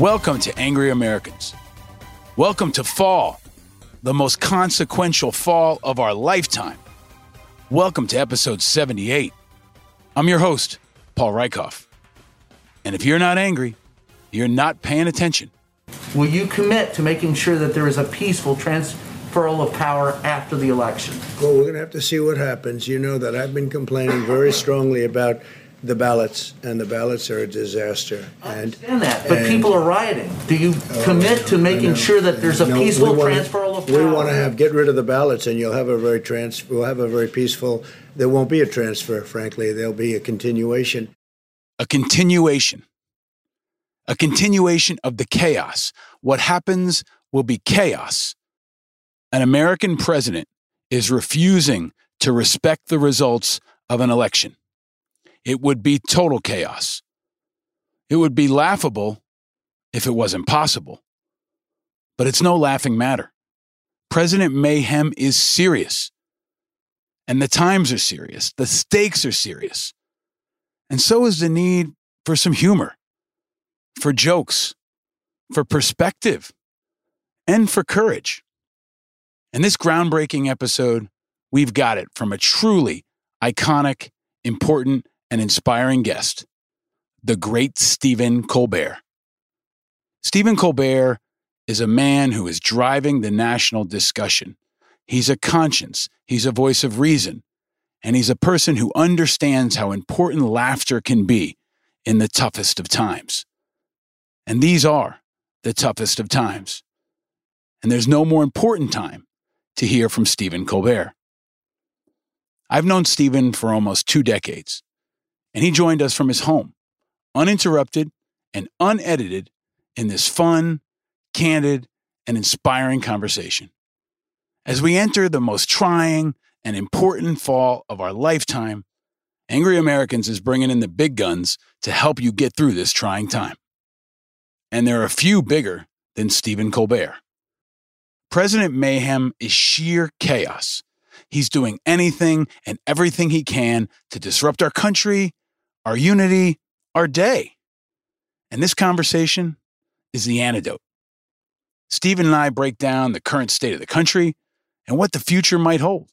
Welcome to Angry Americans. Welcome to fall, the most consequential fall of our lifetime. Welcome to episode 78. I'm your host, Paul Rieckhoff. And if you're not angry, you're not paying attention. Will you commit to making sure that there is a peaceful transferal of power after the election? Well, we're going to have to see what happens. You know that I've been complaining very strongly about the ballots, and the ballots are a disaster. I understand that, but people are rioting. Do you oh, commit to making sure that there's a No, peaceful wanna- transferal of power? We want to have get rid of the ballots, and you'll have a very trans. We'll have a very peaceful. There won't be a transfer, frankly. There'll be a continuation. A continuation. A continuation of the chaos. What happens will be chaos. An American president is refusing to respect the results of an election. It would be total chaos. It would be laughable if it wasn't possible. But it's no laughing matter. President Mayhem is serious. And the times are serious. The stakes are serious. And so is the need for some humor, for jokes, for perspective, and for courage. In this groundbreaking episode, we've got it from a truly iconic, important, and inspiring guest, the great Stephen Colbert. Stephen Colbert is a man who is driving the national discussion. He's a conscience, he's a voice of reason, and he's a person who understands how important laughter can be in the toughest of times. And these are the toughest of times. And there's no more important time to hear from Stephen Colbert. I've known Stephen for almost two decades, and he joined us from his home, uninterrupted and unedited, in this fun, candid, and inspiring conversation. As we enter the most trying and important fall of our lifetime, Angry Americans is bringing in the big guns to help you get through this trying time. And there are a few bigger than Stephen Colbert. President Mayhem is sheer chaos. He's doing anything and everything he can to disrupt our country, our unity, our day. And this conversation is the antidote. Stephen and I break down the current state of the country and what the future might hold.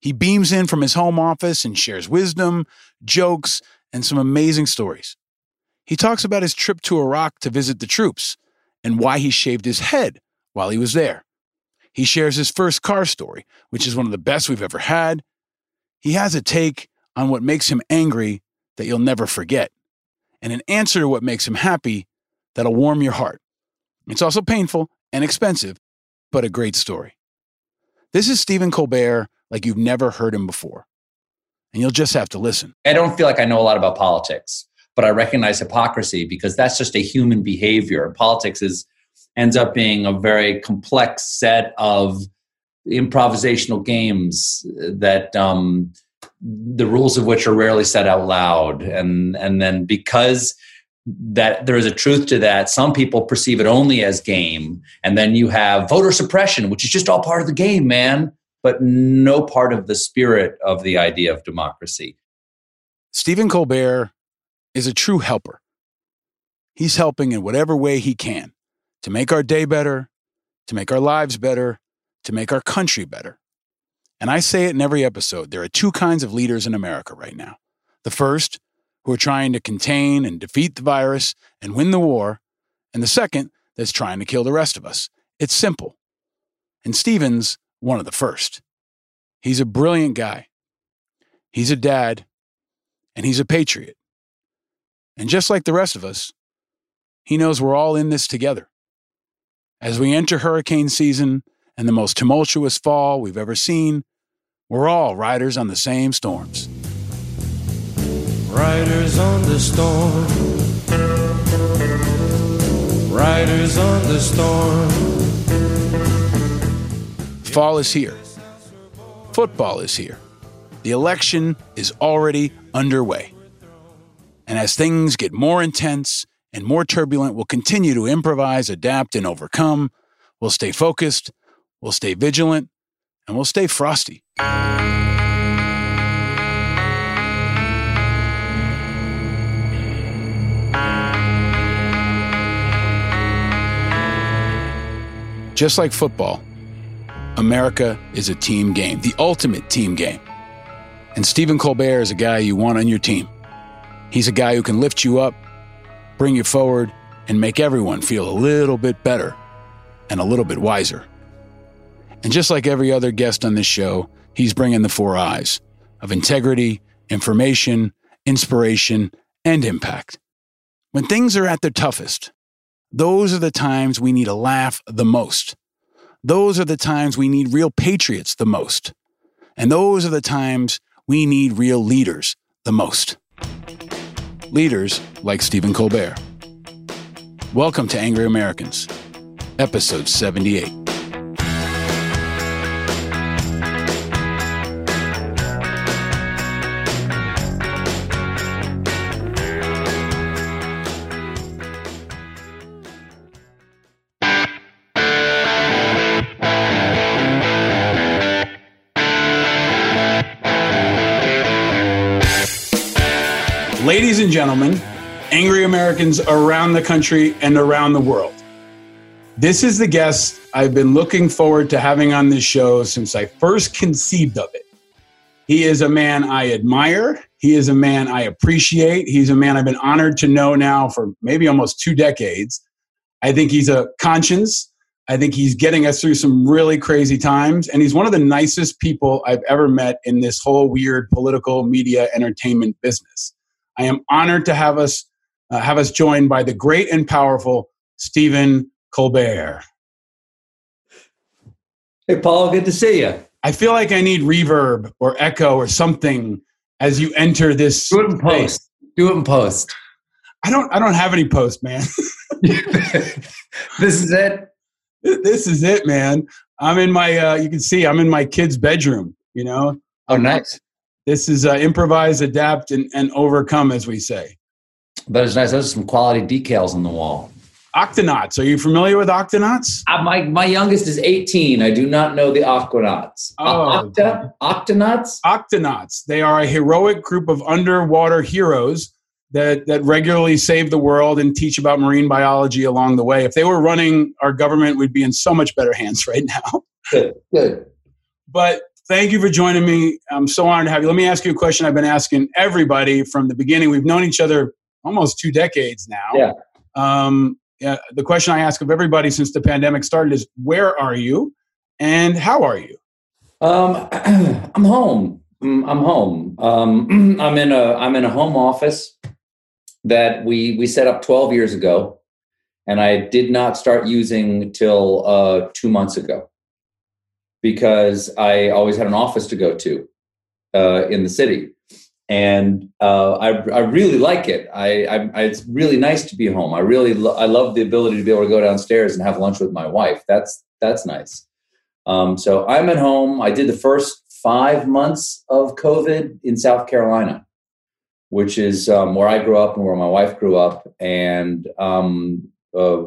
He beams in from his home office and shares wisdom, jokes, and some amazing stories. He talks about his trip to Iraq to visit the troops and why he shaved his head while he was there. He shares his first car story, which is one of the best we've ever had. He has a take on what makes him angry that you'll never forget, and an answer to what makes him happy that'll warm your heart. It's also painful and expensive, but a great story. This is Stephen Colbert like you've never heard him before, and you'll just have to listen. I don't feel like I know a lot about politics, but I recognize hypocrisy because that's just a human behavior. Politics is ends up being a very complex set of improvisational games that um, the rules of which are rarely said out loud, and and then because that there is a truth to that. Some people perceive it only as game, and then you have voter suppression, which is just all part of the game, man, but no part of the spirit of the idea of democracy. Stephen Colbert is a true helper. He's helping in whatever way he can to make our day better, to make our lives better, to make our country better. And I say it in every episode there are two kinds of leaders in America right now. The first, who are trying to contain and defeat the virus and win the war, and the second, that's trying to kill the rest of us. It's simple. And Stephen's one of the first. He's a brilliant guy. He's a dad, and he's a patriot. And just like the rest of us, he knows we're all in this together. As we enter hurricane season and the most tumultuous fall we've ever seen, we're all riders on the same storms. Riders on the storm. Riders on the storm. Fall is here. Football is here. The election is already underway. And as things get more intense and more turbulent, we'll continue to improvise, adapt, and overcome. We'll stay focused, we'll stay vigilant, and we'll stay frosty. Just like football, America is a team game, the ultimate team game. And Stephen Colbert is a guy you want on your team. He's a guy who can lift you up, bring you forward, and make everyone feel a little bit better and a little bit wiser. And just like every other guest on this show, he's bringing the four I's of integrity, information, inspiration, and impact. When things are at their toughest, those are the times we need to laugh the most. Those are the times we need real patriots the most. And those are the times we need real leaders the most. Leaders like Stephen Colbert. Welcome to Angry Americans, episode 78. And gentlemen, angry Americans around the country and around the world. This is the guest I've been looking forward to having on this show since I first conceived of it. He is a man I admire. He is a man I appreciate. He's a man I've been honored to know now for maybe almost two decades. I think he's a conscience. I think he's getting us through some really crazy times. And he's one of the nicest people I've ever met in this whole weird political media entertainment business. I am honored to have us uh, have us joined by the great and powerful Stephen Colbert. Hey, Paul, good to see you. I feel like I need reverb or echo or something as you enter this. Do it in post. Do it in post. I don't. I don't have any post, man. this is it. This is it, man. I'm in my. Uh, you can see I'm in my kid's bedroom. You know. Oh, nice. This is uh, improvise, adapt, and, and overcome, as we say. But it's nice. Those are some quality decals on the wall. Octonauts. Are you familiar with Octonauts? Uh, my, my youngest is 18. I do not know the Aquanauts. Oh. Octa, Octonauts? Octonauts. They are a heroic group of underwater heroes that, that regularly save the world and teach about marine biology along the way. If they were running our government, we'd be in so much better hands right now. Good, good. But thank you for joining me. I'm so honored to have you. Let me ask you a question I've been asking everybody from the beginning. We've known each other almost two decades now. Yeah. Um, yeah, the question I ask of everybody since the pandemic started is where are you and how are you? Um, I'm home. Mm, I'm home. Um, I'm in a I'm in a home office that we we set up 12 years ago, and I did not start using till uh, two months ago because I always had an office to go to uh, in the city, and uh, I, I really like it. I, I, it's really nice to be home. I really lo- I love the ability to be able to go downstairs and have lunch with my wife. That's that's nice. Um, so I'm at home. I did the first five months of COVID in South Carolina, which is um, where I grew up and where my wife grew up, and um, uh,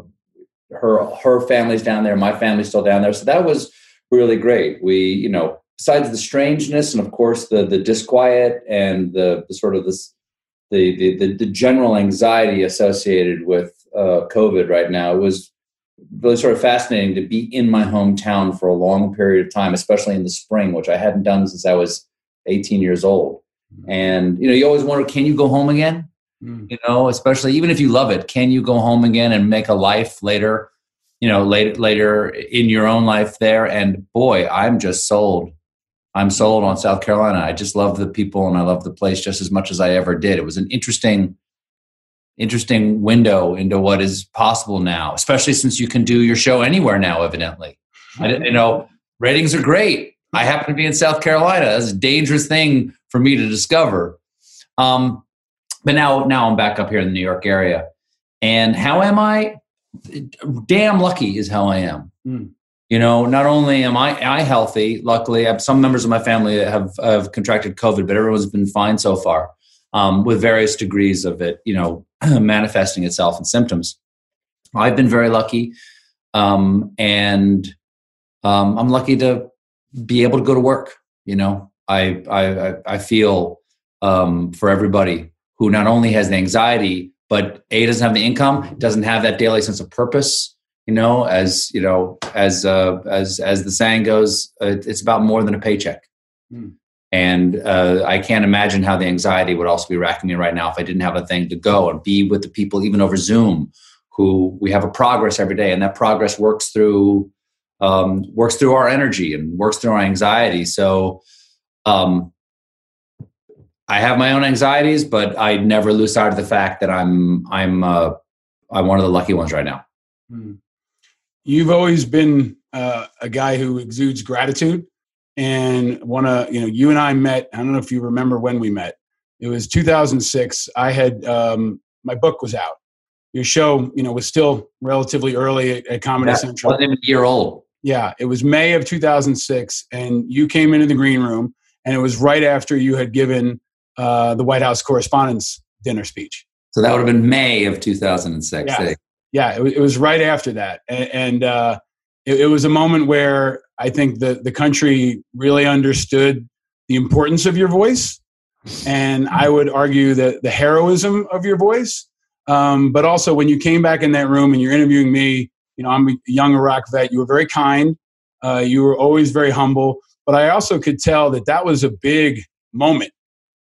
her her family's down there. My family's still down there. So that was really great. We, you know, besides the strangeness and of course the the disquiet and the, the sort of this the, the, the the general anxiety associated with uh, COVID right now, it was really sort of fascinating to be in my hometown for a long period of time, especially in the spring, which I hadn't done since I was 18 years old. And you know, you always wonder, can you go home again? Mm. You know, especially even if you love it, can you go home again and make a life later? You know later later in your own life there. And boy i'm just sold. I'm sold on south carolina. I just love the people and i love the place just as much as i ever did. It was an interesting interesting window into what is possible now especially since you can do your show anywhere now evidently. I, you know ratings are great. I happen to be in south carolina. That's a dangerous thing for me to discover. Um, but now now i'm back up here in the new york area. And how am i damn lucky is how I am. Mm. You know, not only am I I healthy, luckily, I some members of my family that have have contracted COVID, but everyone's been fine so far, um, with various degrees of it, you know, manifesting itself in symptoms. I've been very lucky, um, and um, I'm lucky to be able to go to work. You know, I I I feel um, for everybody who not only has the anxiety but A doesn't have the income, doesn't have that daily sense of purpose. You know, as you know, as uh, as as the saying goes, uh, it's about more than a paycheck. Mm. And uh, I can't imagine how the anxiety would also be racking me right now if I didn't have a thing to go and be with the people, even over Zoom, who we have a progress every day, and that progress works through um, works through our energy and works through our anxiety. So um, I have my own anxieties, but I never lose sight of the fact that I'm I'm uh, I'm one of the lucky ones right now. Hmm. You've always been uh, a guy who exudes gratitude, and one of you know you and I met. I don't know if you remember when we met. It was 2006. I had um, my book was out. Your show, you know, was still relatively early at, at Comedy Yeah, Central. wasn't even a year old. Yeah, it was May of 2006, and you came into the green room, and it was right after you had given uh, the White House Correspondents' Dinner speech. So that would have been May of 2006. Yeah. eh? Yeah, it, it was right after that, and, and uh, it, it was a moment where I think the the country really understood the importance of your voice, and I would argue that the heroism of your voice. Um, but also, when you came back in that room and you're interviewing me, you know, I'm a young Iraq vet. You were very kind. Uh, you were always very humble. But I also could tell that that was a big moment.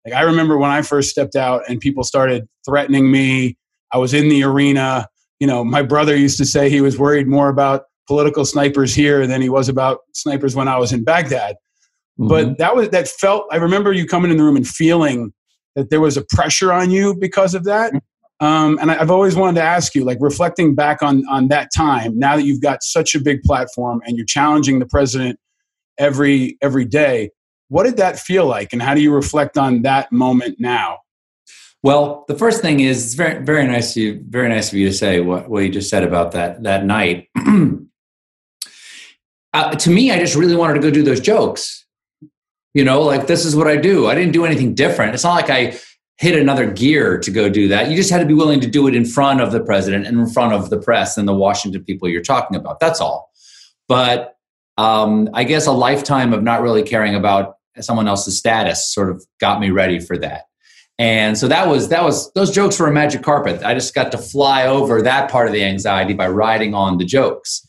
Like I remember when I first stepped out and people started threatening me. I was in the arena. You know, my brother used to say he was worried more about political snipers here than he was about snipers when I was in Baghdad. Mhm. But that was that felt. I remember you coming in the room and feeling that there was a pressure on you because of that. Um, and I, I've always wanted to ask you, like reflecting back on on that time, now that you've got such a big platform and you're challenging the president every every day, what did that feel like, and how do you reflect on that moment now? Well, the first thing is it's very very nice of you very nice of you to say what, what you just said about that that night. uh, to me, I just really wanted to go do those jokes. You know, like this is what I do. I didn't do anything different. It's not like I hit another gear to go do that. You just had to be willing to do it in front of the president and in front of the press and the Washington people you're talking about. That's all. But um, I guess a lifetime of not really caring about someone else's status sort of got me ready for that. And so that was that was those jokes were a magic carpet. I just got to fly over that part of the anxiety by riding on the jokes.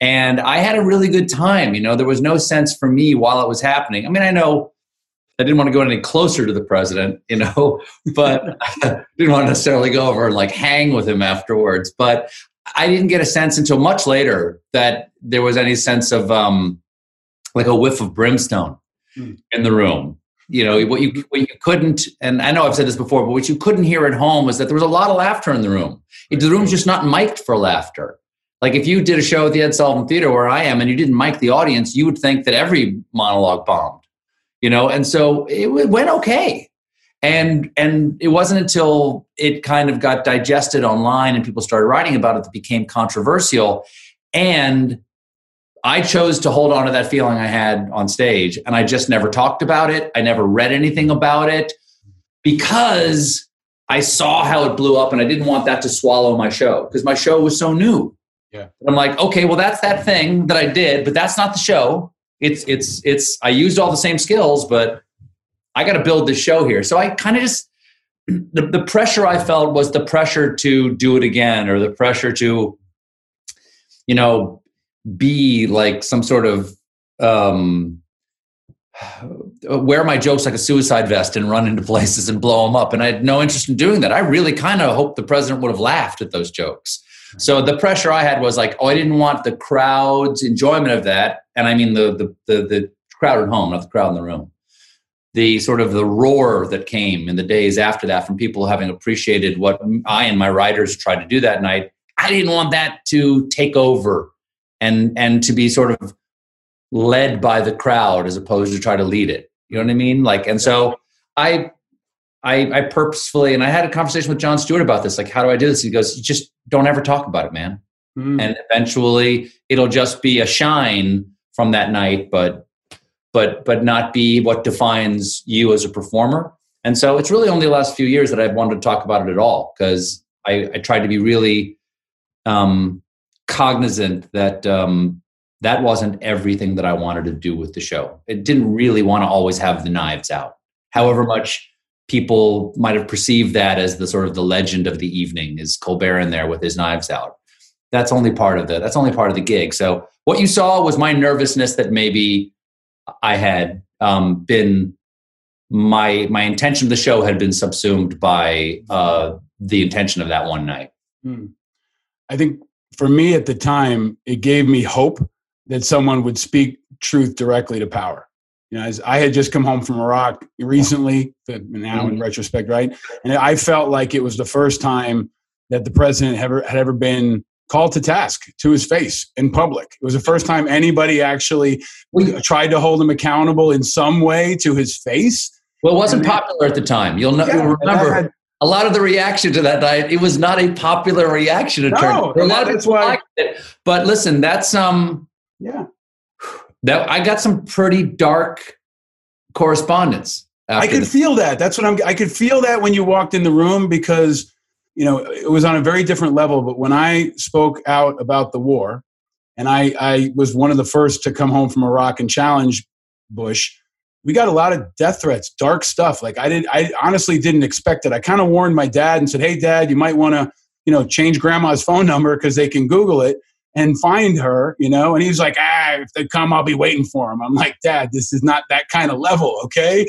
And I had a really good time. You know, there was no sense for me while it was happening. I mean, I know I didn't want to go any closer to the president, you know, but I didn't want to necessarily go over and like hang with him afterwards. But I didn't get a sense until much later that there was any sense of um, like a whiff of brimstone Hmm. in the room. You know, what you what you couldn't, and I know I've said this before, but what you couldn't hear at home was that there was a lot of laughter in the room. It, the room's just not mic'd for laughter. Like if you did a show at the Ed Sullivan Theater where I am, and you didn't mic the audience, you would think that every monologue bombed. You know, and so it, went okay. And and it wasn't until it kind of got digested online and people started writing about it that became controversial. And I chose to hold on to that feeling I had on stage, and I just never talked about it. I never read anything about it because I saw how it blew up, and I didn't want that to swallow my show because my show was so new. Yeah. I'm like, okay, well, that's that thing that I did, but that's not the show. It's it's it's. I used all the same skills, but I got to build this show here. So I kind of just the, the pressure I felt was the pressure to do it again, or the pressure to, you know, be like some sort of um, wear my jokes like a suicide vest and run into places and blow them up. And I had no interest in doing that. I really kind of hoped the president would have laughed at those jokes. So the pressure I had was like, oh, I didn't want the crowd's enjoyment of that, and I mean the the the, the crowd at home, not the crowd in the room. The sort of the roar that came in the days after that from people having appreciated what I and my writers tried to do that night. I didn't want that to take over and and to be sort of led by the crowd as opposed to try to lead it. You know what I mean? Like, and so I, I, I purposefully, and I had a conversation with Jon Stewart about this. Like, how do I do this? He goes, "You just don't ever talk about it, man. Mm. And eventually, it'll just be a shine from that night, but, but, but not be what defines you as a performer. And so, it's really only the last few years that I've wanted to talk about it at all because I, I tried to be really um, cognizant that um, that wasn't everything that I wanted to do with the show. It didn't really want to always have the knives out. However much people might have perceived that as the sort of the legend of the evening is Colbert in there with his knives out. that's only part of the that's only part of the gig. So what you saw was my nervousness that maybe I had um, been my my intention of the show had been subsumed by uh, the intention of that one night. Hmm. I think for me at the time, it gave me hope that someone would speak truth directly to power. You know, as I had just come home from Iraq recently, now in Mhm. retrospect, right? And I felt like it was the first time that the president had ever, had ever been called to task to his face in public. It was the first time anybody actually tried to hold him accountable in some way to his face. Well, it wasn't popular at the time. You'll, know, Yeah, you'll remember had- a lot of the reaction to that night. It was not a popular reaction. It No, a lot of people why- liked it. But listen, that's um yeah. that I got some pretty dark correspondence. I could the- feel that. That's what I'm. I could feel that when you walked in the room because you know it was on a very different level. But when I spoke out about the war, and I, I was one of the first to come home from Iraq and challenge Bush, we got a lot of death threats, dark stuff. Like I did. I honestly didn't expect it. I kind of warned my dad and said, "Hey, Dad, you might want to you know change Grandma's phone number because they can Google it." And find her, you know, and he's like, ah, if they come, I'll be waiting for them. I'm like, Dad, this is not that kind of level, okay?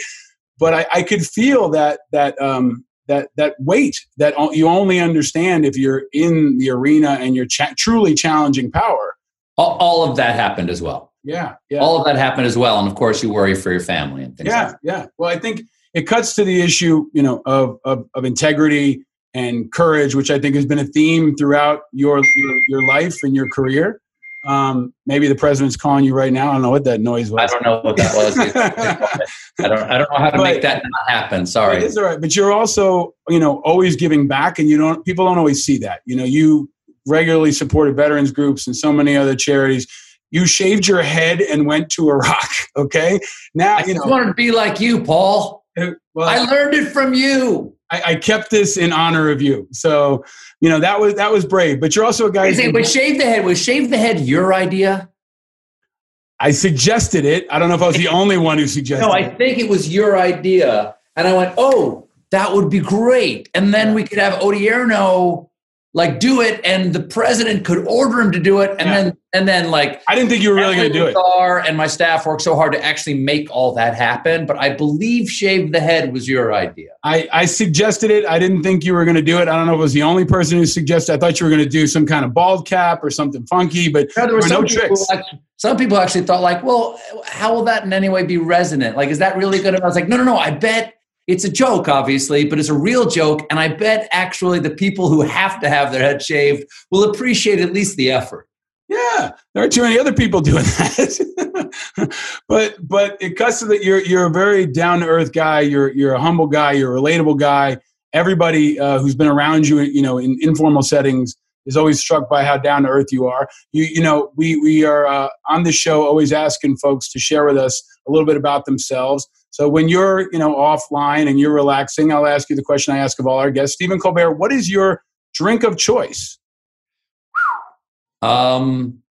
but I, I could feel that that um, that that weight that you only understand if you're in the arena and you're cha- truly challenging power. all, all of that happened as well. Yeah, yeah, All of that happened as well, and of course, you worry for your family and things. yeah, like that. yeah. Well, I think it cuts to the issue, you know, of, of of integrity and courage, which I think has been a theme throughout your your, your life and your career. Um, maybe the president's calling you right now. I don't know what that noise was. I don't know what that was. I don't. I don't know how to But- make that not happen. Sorry. It is all right, but you're also, you know, always giving back, and you don't. People don't always see that. You know, you regularly supported veterans groups and so many other charities. You shaved your head and went to Iraq. Okay, now I you just know. wanted to be like you, Paul. Well, I learned it from you. I, I kept this in honor of you. So, you know, that was that was brave. But you're also a guy. Say, was shave the head. Was shave the head your idea? I suggested it. I don't know if I was the only one who suggested. No, I think it was your idea. And I went, oh, that would be great. And then we could have Odierno like do it, and the president could order him to do it, and Yeah. then and then like I didn't think you were really going to do it. And my staff worked so hard to actually make all that happen. But I believe shave the head was your idea. I, I suggested it. I didn't think you were going to do it. I don't know if it was the only person who suggested. I thought you were going to do some kind of bald cap or something funky, but No, there were There were some no tricks. actually- some people actually thought like, well, how will that in any way be resonant? Like, is that really good? And I was like, no, no, no. I bet it's a joke, obviously, but it's a real joke. And I bet actually the people who have to have their head shaved will appreciate at least the effort. yeah, there are too many other people doing that. but but it cuts to that you're you're a very down to earth guy. You're you're a humble guy. You're a relatable guy. Everybody uh, who's been around you, you know, in informal settings, is always struck by how down to earth you are. You you know, we we are uh, on this show always asking folks to share with us a little bit about themselves. So when you're you know offline and you're relaxing, I'll ask you the question I ask of all our guests. Stephen Colbert, what is your drink of choice? Um,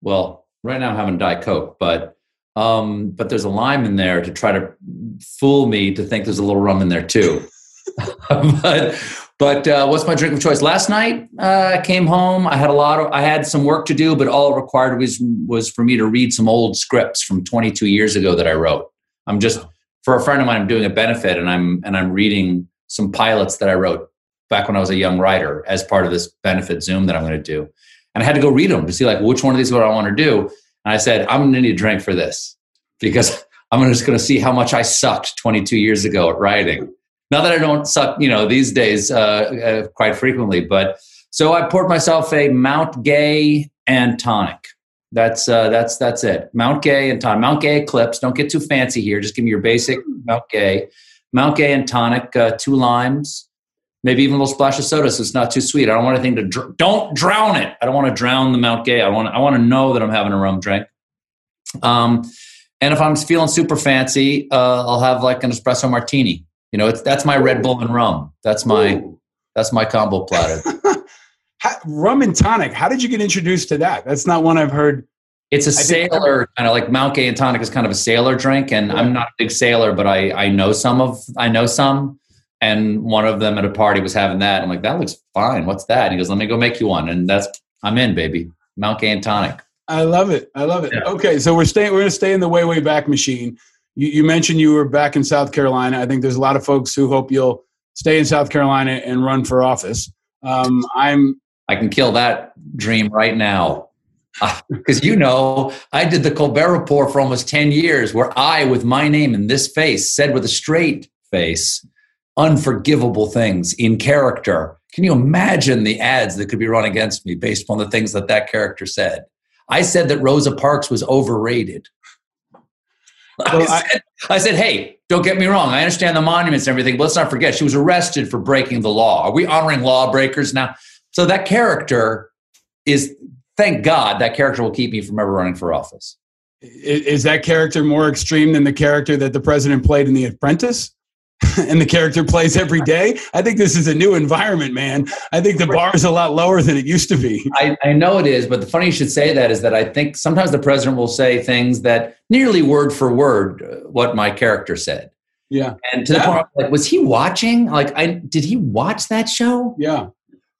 well, right now I'm having Diet Coke, but um, but there's a lime in there to try to fool me to think there's a little rum in there too. but but uh, what's my drink of choice? Last night uh, I came home. I had a lot of I had some work to do, but all it required was was for me to read some old scripts from 22 years ago that I wrote. I'm just for a friend of mine. I'm doing a benefit, and I'm and I'm reading some pilots that I wrote back when I was a young writer as part of this benefit Zoom that I'm going to do. And I had to go read them to see like which one of these is what I want to do. And I said, I'm going to need a drink for this because I'm just going to see how much I sucked 22 years ago at writing. Not that I don't suck, you know, these days uh, uh, quite frequently, but so I poured myself a Mount Gay and tonic. That's uh, that's that's it. Mount Gay and tonic. Mount Gay Eclipse. Don't get too fancy here. Just give me your basic Mount Gay. Mount Gay and tonic. Uh, two limes, maybe even a little splash of soda, so it's not too sweet. I don't want anything to dr- don't drown it. I don't want to drown the Mount Gay. I want I want to know that I'm having a rum drink. Um, and if I'm feeling super fancy, uh, I'll have like an espresso martini. You know, it's that's my Red Bull and rum. That's my Ooh. that's my combo platter. How, rum and tonic. How did you get introduced to that? That's not one I've heard. It's a I sailor kind of like Mount Gay and tonic is kind of a sailor drink, and Yeah. I'm not a big sailor, but I I know some of I know some, and one of them at a party was having that. I'm like, that looks fine. What's that? And he goes, let me go make you one. And that's, I'm in, baby. Mount Gay and tonic. I love it. I love it. Yeah. Okay, so we're staying. We're going to stay in the way way back machine. You, you mentioned you were back in South Carolina. I think there's a lot of folks who hope you'll stay in South Carolina and run for office. Um, I'm I can kill that dream right now. Because you know, I did the Colbert Report for almost 10 years, where I, with my name and this face, said with a straight face, unforgivable things in character. Can you imagine the ads that could be run against me based on the things that that character said? I said that Rosa Parks was overrated. Well, I- said, I said, hey, don't get me wrong. I understand the monuments and everything, but let's not forget she was arrested for breaking the law. Are we honoring lawbreakers now? So that character is, thank God, that character will keep me from ever running for office. is that character more extreme than the character that the president played in The Apprentice? and the character plays every day. I think this is a new environment, man. I think the bar is a lot lower than it used to be. I, I know it is, but the funny you should say that is that I think sometimes the president will say things that nearly word for word uh, what my character said. Yeah, And to the Yeah. point, like, was he watching? Like, I did he watch that show? yeah.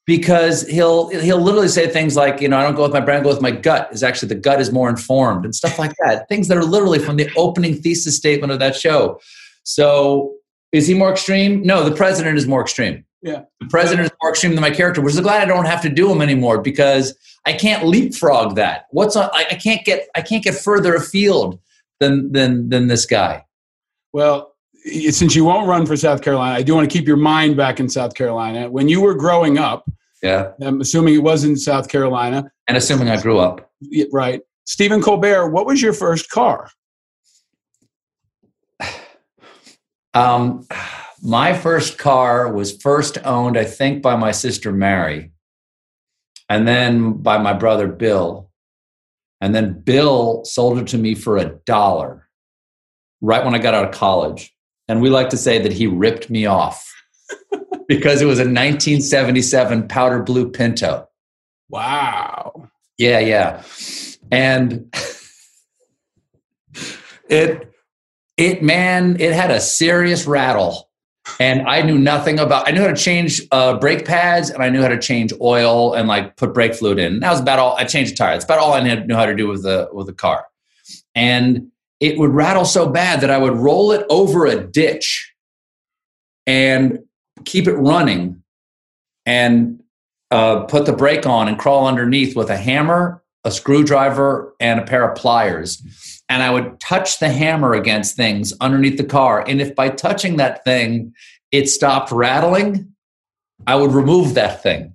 Because he'll he'll literally say things like, you know, I don't go with my brain, I go with my gut. Is actually the gut is more informed and stuff like that. things that are literally from the opening thesis statement of that show. So, is he more extreme? No, the president is more extreme. Yeah. The president is more extreme than my character, which is glad I don't have to do him anymore because I can't leapfrog that. What's on? I, I can't get I can't get further afield than than than this guy. Well, since you won't run for South Carolina, I do want to keep your mind back in South Carolina. When you were growing up, Yeah. I'm assuming it was in South Carolina, And assuming I grew up. right? Stephen Colbert, what was your first car? Um, my first car was first owned, I think, by my sister Mary, and then by my brother Bill. And then Bill sold it to me for a dollar right when I got out of college. And we like to say that he ripped me off because it was a 1977 powder blue Pinto. Wow. Yeah, yeah. And it it man, it had a serious rattle. And I knew nothing about I knew how to change uh, brake pads and I knew how to change oil and like put brake fluid in. That was about all I changed a tire. That's about all I knew knew how to do with the with the car. And it would rattle so bad that I would roll it over a ditch and keep it running and uh, put the brake on and crawl underneath with a hammer, a screwdriver, and a pair of pliers. And I would touch the hammer against things underneath the car. And if by touching that thing, it stopped rattling, I would remove that thing.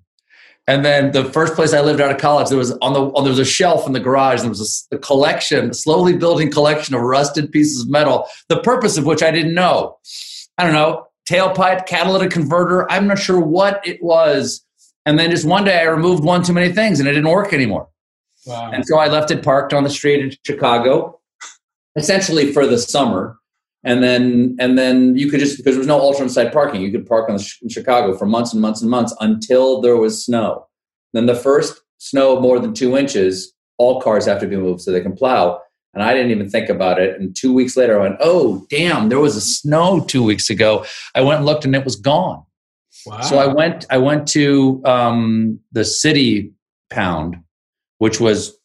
And then the first place I lived out of college, there was on the on, there was a shelf in the garage. There was a collection, a slowly building collection of rusted pieces of metal. The purpose of which I didn't know. I don't know tailpipe, catalytic converter. I'm not sure what it was. And then just one day I removed one too many things and it didn't work anymore. Wow. And so I left it parked on the street in Chicago, essentially for the summer. And then, and then you could just because there was no alternate side parking, you could park on the, in Chicago for months and months and months until there was snow. Then the first snow of more than two inches, all cars have to be moved so they can plow. And I didn't even think about it. And two weeks later, I went, "Oh, damn! There was a snow two weeks ago." I went and looked, and it was gone. wow. So I went. I went to um, the city pound, which was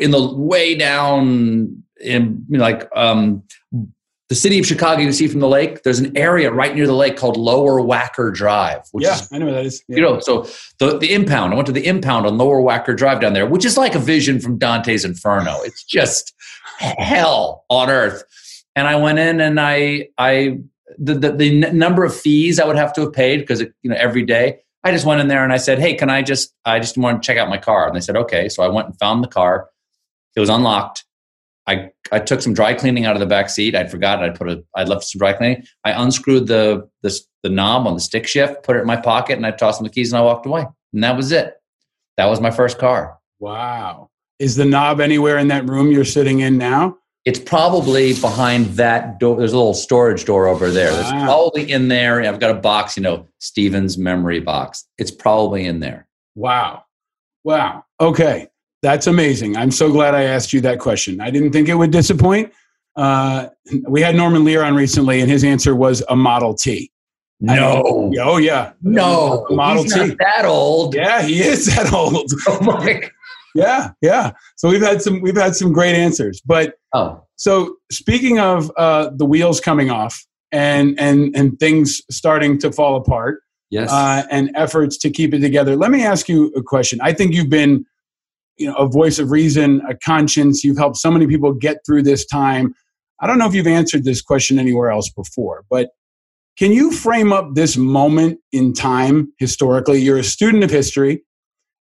in the way down in you know, like um, the city of Chicago. You see from the lake. There's an area right near the lake called Lower Wacker Drive, which yeah, is I know what that is. Yeah. you know. So the the impound. I went to the impound on Lower Wacker Drive down there, which is like a vision from Dante's Inferno. It's just hell on earth. And I went in and I I the, the, the number of fees I would have to have paid because you know every day I just went in there and I said, "Hey, can I just I just want to check out my car?" And they said, "Okay." So I went and found the car. It was unlocked. I I took some dry cleaning out of the back seat. I'd forgotten I'd put a I'd left some dry cleaning. I unscrewed the the the knob on the stick shift, put it in my pocket, and I tossed them the keys and I walked away. And that was it. That was my first car. Wow. Is the knob anywhere in that room you're sitting in now? It's probably behind that door. There's a little storage door over there. It's Wow. probably in there. I've got a box, you know, Stephen's memory box. It's probably in there. Wow. Wow. Okay. That's amazing. I'm so glad I asked you that question. I didn't think it would disappoint. Uh, we had Norman Lear on recently, and his answer was a Model T. No. Yeah, Oh yeah. No. Model He's T. that old. Yeah, he is that old. Oh my. Yeah, yeah. So we've had some we've had some great answers. But Oh. so speaking of uh, the wheels coming off and and and things starting to fall apart Yes. uh, and efforts to keep it together, let me ask you a question. I think you've been you know a voice of reason, a conscience. You've helped so many people get through this time. I don't know if you've answered this question anywhere else before, but can you frame up this moment in time historically? You're a student of history.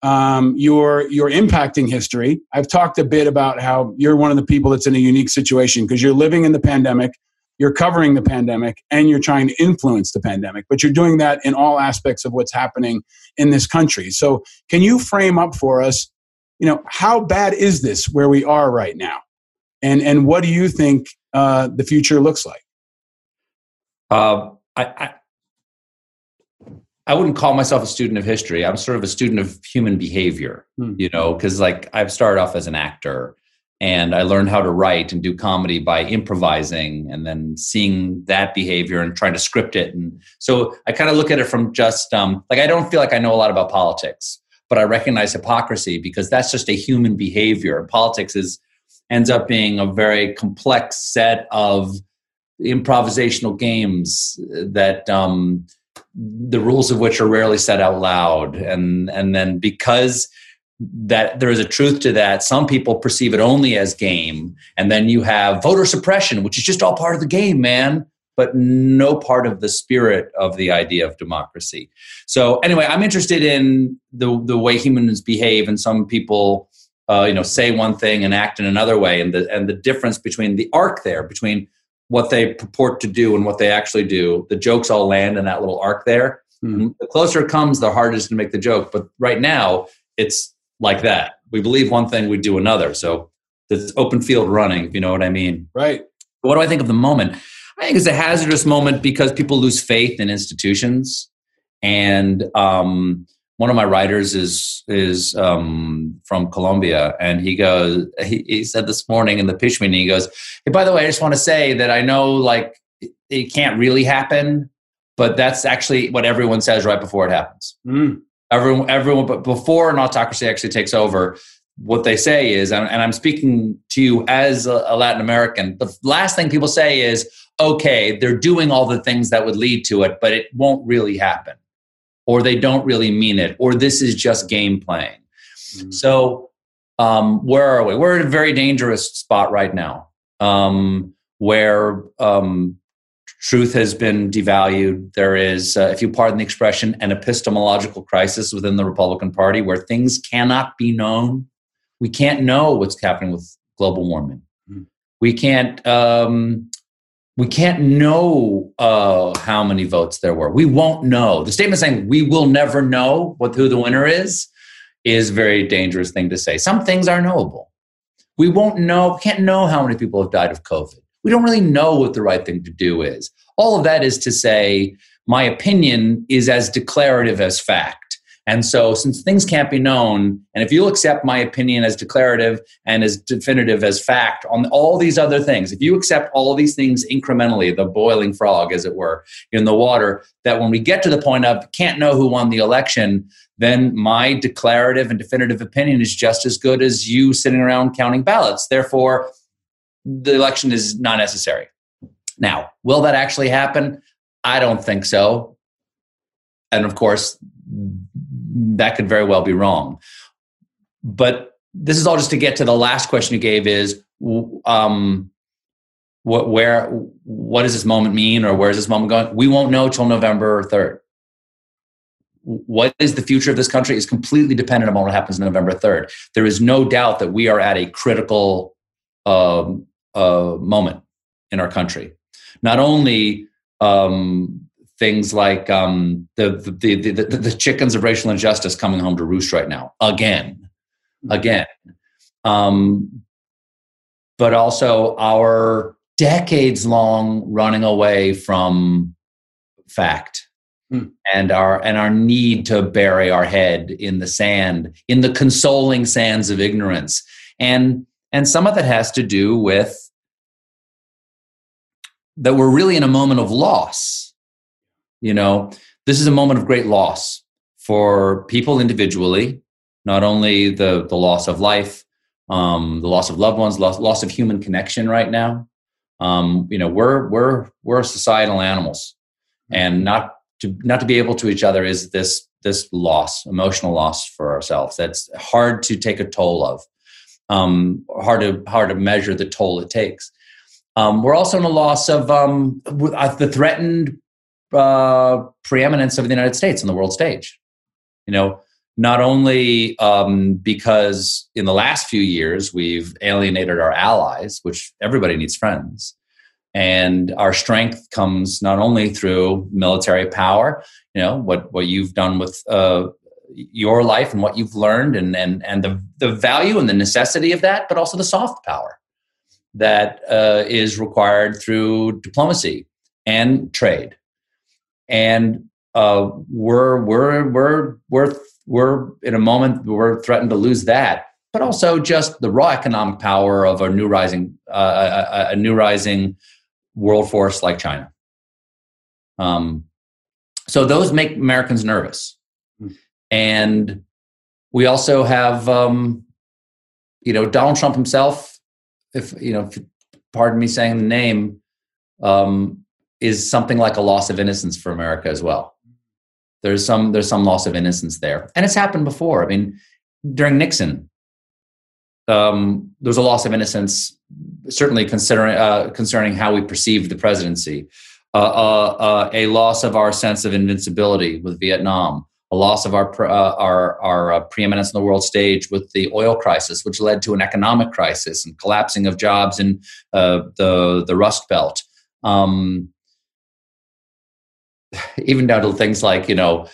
Um, you're you're impacting history. I've talked a bit about how you're one of the people that's in a unique situation because you're living in the pandemic, you're covering the pandemic, and you're trying to influence the pandemic. But you're doing that in all aspects of what's happening in this country. So, can you frame up for us? You know, how bad is this where we are right now, and and what do you think uh, the future looks like? Uh, I, I I wouldn't call myself a student of history. I'm sort of a student of human behavior, Hmm. you know, because like I've started off as an actor and I learned how to write and do comedy by improvising and then seeing that behavior and trying to script it. And so I kind of look at it from just um, like I don't feel like I know a lot about politics, but I recognize hypocrisy because that's just a human behavior. Politics is ends up being a very complex set of improvisational games that um, the rules of which are rarely said out loud. And and then because that there is a truth to that some people perceive it only as game. And then you have voter suppression which is just all part of the game man but no part of the spirit of the idea of democracy so anyway i'm interested in the the way humans behave and some people uh, you know say one thing and act in another way and the and the difference between the arc there between what they purport to do and what they actually do. The jokes all land in that little arc there. Hmm. The closer it comes, the harder it is to make the joke. But right now, it's like that. We believe one thing, we do another. So it's open field running, if you know what I mean. Right. What do I think of the moment? I think it's a hazardous moment because people lose faith in institutions. And um, one of my writers is is um, from Colombia, and he goes. He, he said this morning in the pitch meeting, he goes, "Hey, by the way, I just want to say that I know like it, it can't really happen, but that's actually what everyone says right before it happens. Mm. Everyone, everyone, but before an autocracy actually takes over." What they say is, and I'm speaking to you as a Latin American, the last thing people say is, okay, they're doing all the things that would lead to it, but it won't really happen or they don't really mean it, or this is just game playing. Mhm. So, um, where are we? We're in a very dangerous spot right now, um, where um, truth has been devalued. There is, uh, if you pardon the expression, an epistemological crisis within the Republican Party where things cannot be known. We can't know what's happening with global warming. Mhm. We can't. Um, we can't know uh, how many votes there were. We won't know. The statement saying we will never know what who the winner is is a very dangerous thing to say. Some things are knowable. We won't know. Can't know how many people have died of COVID. We don't really know what the right thing to do is. All of that is to say, my opinion is as declarative as fact. And so, since things can't be known, and if you'll accept my opinion as declarative and as definitive as fact on all these other things, if you accept all these things incrementally, the boiling frog, as it were, in the water, that when we get to the point of can't know who won the election, then my declarative and definitive opinion is just as good as you sitting around counting ballots. Therefore, the election is not necessary. Now, will that actually happen? I don't think so. And of course, that could very well be wrong. But this is all just to get to the last question you gave is um, what, where, what does this moment mean or where is this moment going? We won't know till November 3rd. What is the future of this country is completely dependent on what happens November 3rd. There is no doubt that we are at a critical um, uh, moment in our country. Not only um, things like um, the, the, the, the, the chickens of racial injustice coming home to roost right now, again, again. Um, but also our decades long running away from fact Hmm. and our and our need to bury our head in the sand in the consoling sands of ignorance and and some of that has to do with that we're really in a moment of loss You know, this is a moment of great loss for people individually, not only the, the loss of life, um, the loss of loved ones, loss, loss of human connection right now. Um, you know, we're, we're, we're societal animals and not to, not to be able to each other is this, this loss, emotional loss for ourselves. That's hard to take a toll of, um, hard to, hard to measure the toll it takes. Um, we're also in a loss of um, uh, the threatened uh, preeminence of the United States on the world stage. You know, not only um, because in the last few years we've alienated our allies, which everybody needs friends, and our strength comes not only through military power, you know, what what you've done with uh, your life and what you've learned, and and and the the value and the necessity of that, but also the soft power that uh, is required through diplomacy and trade. And uh, we're we're we're we're we're in a moment we're threatened to lose that, but also just the raw economic power of a new rising uh, a, a, new rising world force like China. Um, so those make Americans nervous, mm. and we also have um, you know Donald Trump himself if you know, if, pardon me saying the name, um, is something like a loss of innocence for America as well. There's some there's some loss of innocence there, and it's happened before. I mean, during Nixon, um, there was a loss of innocence, certainly considering uh, concerning how we perceived the presidency. Uh, uh, uh a loss of our sense of invincibility with Vietnam, a loss of our uh, our, our uh, preeminence on the world stage with the oil crisis, which led to an economic crisis and collapsing of jobs in the the Rust Belt. Um, even down to things like you know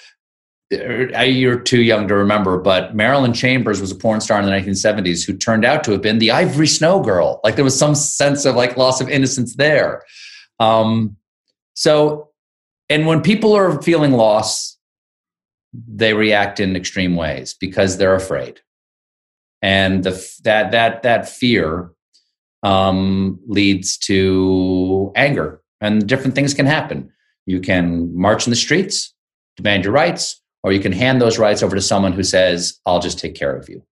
you're too young to remember, but Marilyn Chambers was a porn star in the 1970s who turned out to have been the Ivory Snow Girl. Like there was some sense of like loss of innocence there. Um, so, and when people are feeling loss, they react in extreme ways because they're afraid and the, that that that fear um, leads to anger and different things can happen you can march in the streets demand your rights or you can hand those rights over to someone who says i'll just take care of you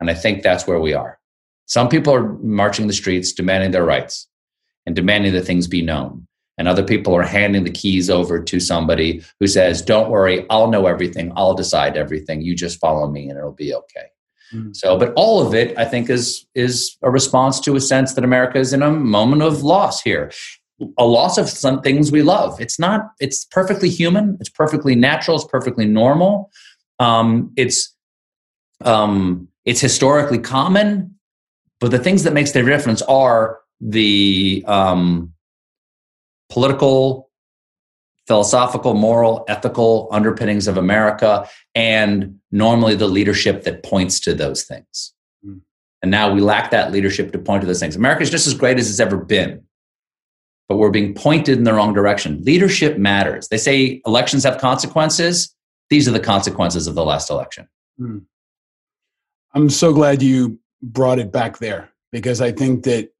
and i think that's where we are some people are marching the streets demanding their rights and demanding that things be known and other people are handing the keys over to somebody who says, Don't worry, I'll know everything, I'll decide everything. You just follow me and it'll be okay. Mm-hmm. So, but all of it, I think, is is a response to a sense that America is in a moment of loss here, a loss of some things we love. It's not. It's perfectly human. It's perfectly natural. It's perfectly normal. Um, it's um, it's historically common, but the things that makes the difference are the um, political, philosophical, moral, ethical underpinnings of America, and normally the leadership that points to those things. Mm. And now we lack that leadership to point to those things. America is just as great as it's ever been, but we're being pointed in the wrong direction. Leadership matters. They say elections have consequences. These are the consequences of the last election. Mm. I'm so glad you brought it back there because I think that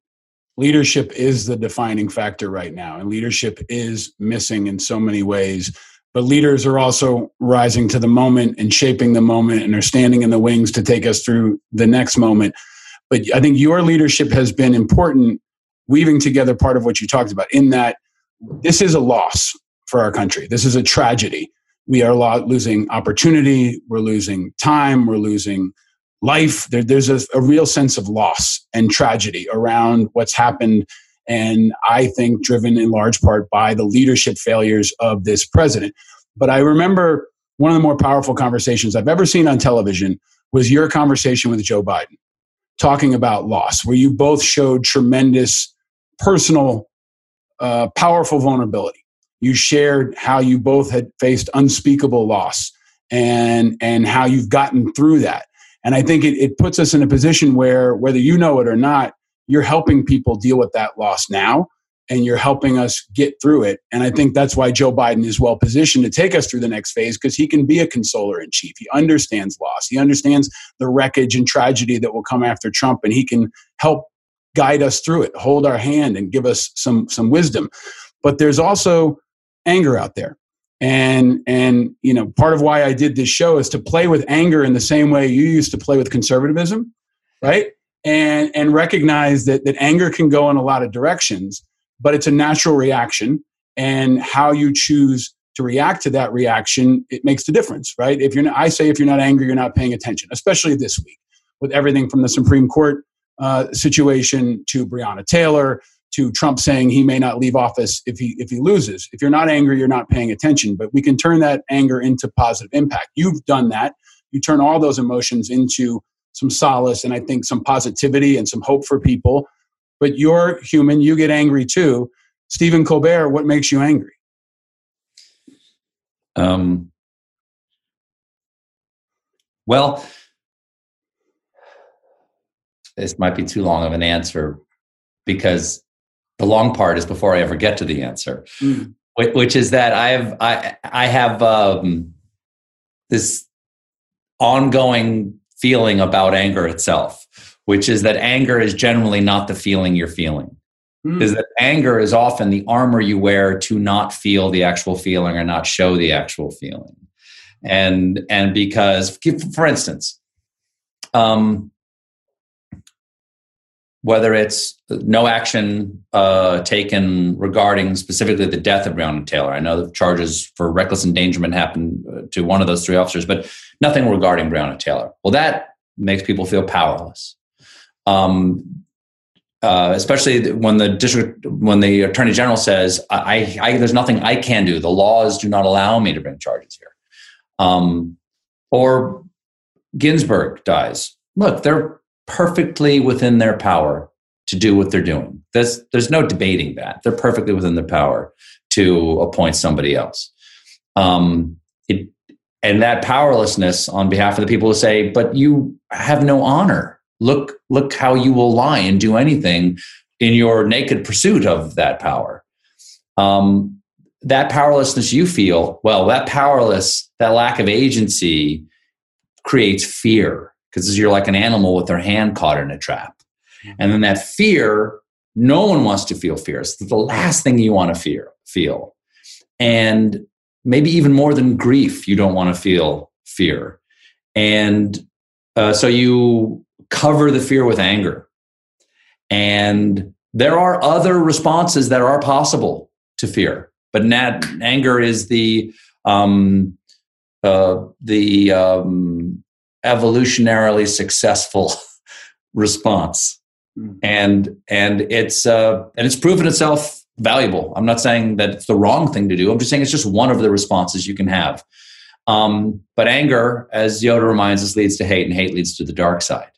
leadership is the defining factor right now and leadership is missing in so many ways but leaders are also rising to the moment and shaping the moment and are standing in the wings to take us through the next moment but i think your leadership has been important weaving together part of what you talked about in that this is a loss for our country. This is a tragedy. We are losing opportunity. We're losing time. We're losing life. There, there's a, a real sense of loss and tragedy around what's happened and i think driven in large part by the leadership failures of this president. But i remember one of the more powerful conversations i've ever seen on television was your conversation with joe biden talking about loss where you both showed tremendous personal uh, powerful vulnerability you shared how you both had faced unspeakable loss and and how you've gotten through that and I think it, it puts us in a position where, whether you know it or not, you're helping people deal with that loss now and you're helping us get through it. And I think that's why Joe Biden is well positioned to take us through the next phase because he can be a consoler in chief. He understands loss, he understands the wreckage and tragedy that will come after Trump, and he can help guide us through it, hold our hand, and give us some, some wisdom. But there's also anger out there. And and you know, part of why I did this show is to play with anger in the same way you used to play with conservatism, right? And and recognize that that anger can go in a lot of directions, but it's a natural reaction. And how you choose to react to that reaction, it makes the difference, right? If you're not, I say if you're not angry, you're not paying attention, especially this week with everything from the Supreme Court uh, situation to Breonna Taylor to Trump saying he may not leave office if he if he loses. If you're not angry, you're not paying attention. But we can turn that anger into positive impact. You've done that. You turn all those emotions into some solace and I think some positivity and some hope for people. But you're human. You get angry too. Stephen Colbert, what makes you angry? Um, well, this might be too long of an answer because the long part is before I ever get to the answer, mm. which, is that I have I I have um, this ongoing feeling about anger itself, which is that anger is generally not the feeling you're feeling. Mm. Is that anger is often the armor you wear to not feel the actual feeling or not show the actual feeling, and and because for instance, um, whether it's no action uh, taken regarding specifically the death of Breonna Taylor. I know the charges for reckless endangerment happened uh, to one of those three officers, but nothing regarding Breonna Taylor. Well, that makes people feel powerless. Um, uh, especially when the district, when the attorney general says, I, I, "There's nothing I can do. The laws do not allow me to bring charges here." Um, or Ginsburg dies. Look, they're perfectly within their power to do what they're doing. There's, there's no debating that. They're perfectly within their power to appoint somebody else. Um, it, and that powerlessness on behalf of the people who say, but you have no honor. Look, look how you will lie and do anything in your naked pursuit of that power. Um, that powerlessness you feel, well, that powerless, that lack of agency creates fear because you're like an animal with their hand caught in a trap. And then that fear, no one wants to feel fear. It's the last thing you want to fear, feel. And maybe even more than grief, you don't want to feel fear. And uh, so you cover the fear with anger. And there are other responses that are possible to fear, but nat- anger is the um, uh, the um, evolutionarily successful response. Mm-hmm. and and it's uh, and it's proven itself valuable. I'm not saying that it's the wrong thing to do. I'm just saying it's just one of the responses you can have. Um, but anger as yoda reminds us leads to hate and hate leads to the dark side.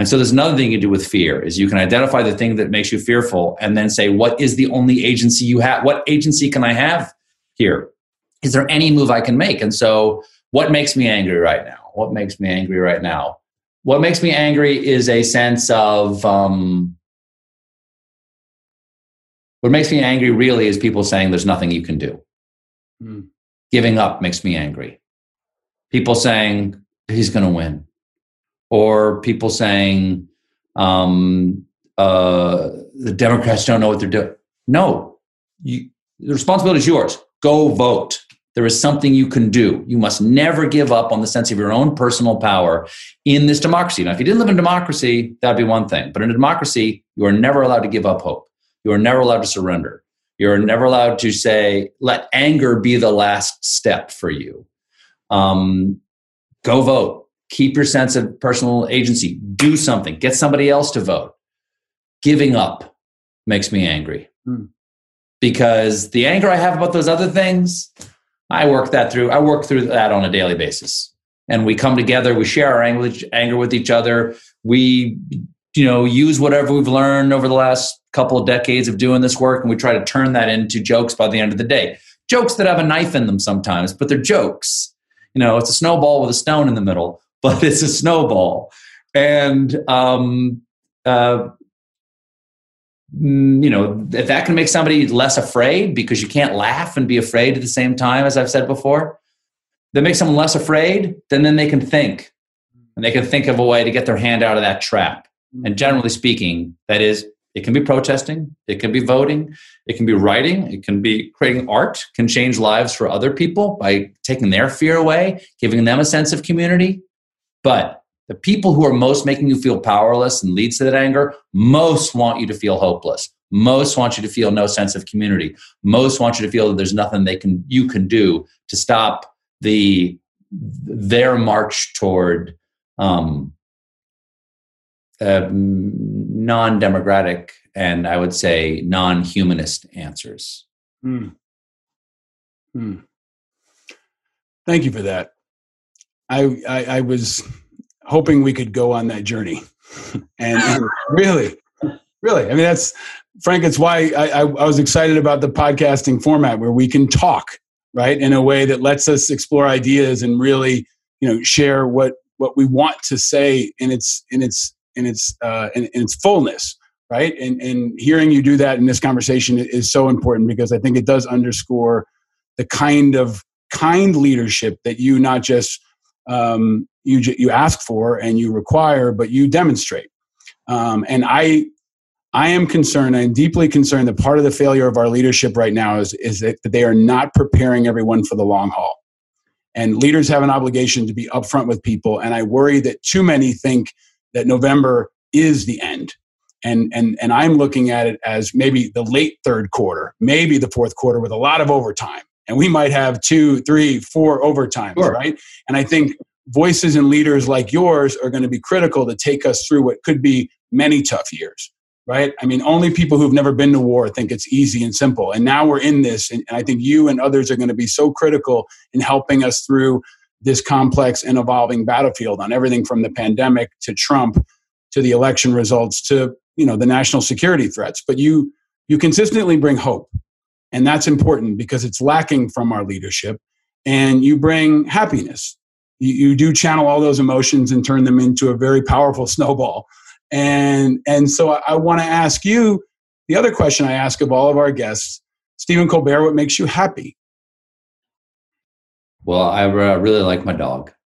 And so there's another thing you do with fear is you can identify the thing that makes you fearful and then say what is the only agency you have what agency can i have here? Is there any move i can make? And so what makes me angry right now what makes me angry right now? What makes me angry is a sense of um, what makes me angry really is people saying there's nothing you can do. Mm. Giving up makes me angry. People saying he's going to win, or people saying um, uh, the Democrats don't know what they're doing. No, you, the responsibility is yours. Go vote. There is something you can do. You must never give up on the sense of your own personal power in this democracy. Now, if you didn't live in democracy, that'd be one thing. But in a democracy, you are never allowed to give up hope. You are never allowed to surrender. You're never allowed to say, let anger be the last step for you. Um, go vote. Keep your sense of personal agency. Do something. Get somebody else to vote. Giving up makes me angry. Hmm. Because the anger I have about those other things, I work that through. I work through that on a daily basis, and we come together. We share our anger with each other. We, you know, use whatever we've learned over the last couple of decades of doing this work, and we try to turn that into jokes by the end of the day. Jokes that have a knife in them sometimes, but they're jokes. You know, it's a snowball with a stone in the middle, but it's a snowball, and um, uh, Mm, you know, if that can make somebody less afraid because you can't laugh and be afraid at the same time, as I've said before, that makes someone less afraid, then then they can think. And they can think of a way to get their hand out of that trap. And mm-hmm. generally speaking, that is It can be protesting, it can be voting, it can be writing, it can be creating art, can change lives for other people by taking their fear away, giving them a sense of community. But the people who are most making you feel powerless and leads to that anger most want you to feel hopeless. Most want you to feel no sense of community. Most want you to feel that there's nothing they can you can do to stop the their march toward um, non-democratic and I would say non-humanist answers. Hmm. Hmm. Thank you for that. I, I, I was hoping we could go on that journey, and really, really, I mean that's Frank. It's why I, I, I was excited about the podcasting format where we can talk right in a way that lets us explore ideas and really you know share what what we want to say in its in its in its uh, in, in its fullness right and and hearing you do that in this conversation is so important because i think it does underscore the kind of kind leadership that you not just um, you you ask for and you require but you demonstrate um, and i i am concerned i'm deeply concerned that part of the failure of our leadership right now is is that they are not preparing everyone for the long haul and leaders have an obligation to be upfront with people and i worry that too many think that november is the end and and and I'm looking at it as maybe the late third quarter, maybe the fourth quarter with a lot of overtime, and we might have two, three, four overtimes, sure. right? And I think voices and leaders like yours are going to be critical to take us through what could be many tough years, right? I mean, only people who've never been to war think it's easy and simple, and now we're in this, and, I think you and others are going to be so critical in helping us through this complex and evolving battlefield on everything from the pandemic to Trump to the election results to you know the national security threats. But you you consistently bring hope and that's important because it's lacking from our leadership and you bring happiness you, you do channel all those emotions and turn them into a very powerful snowball and and so i, I want to ask you the other question i ask of all of our guests stephen colbert what makes you happy well i uh, really like my dog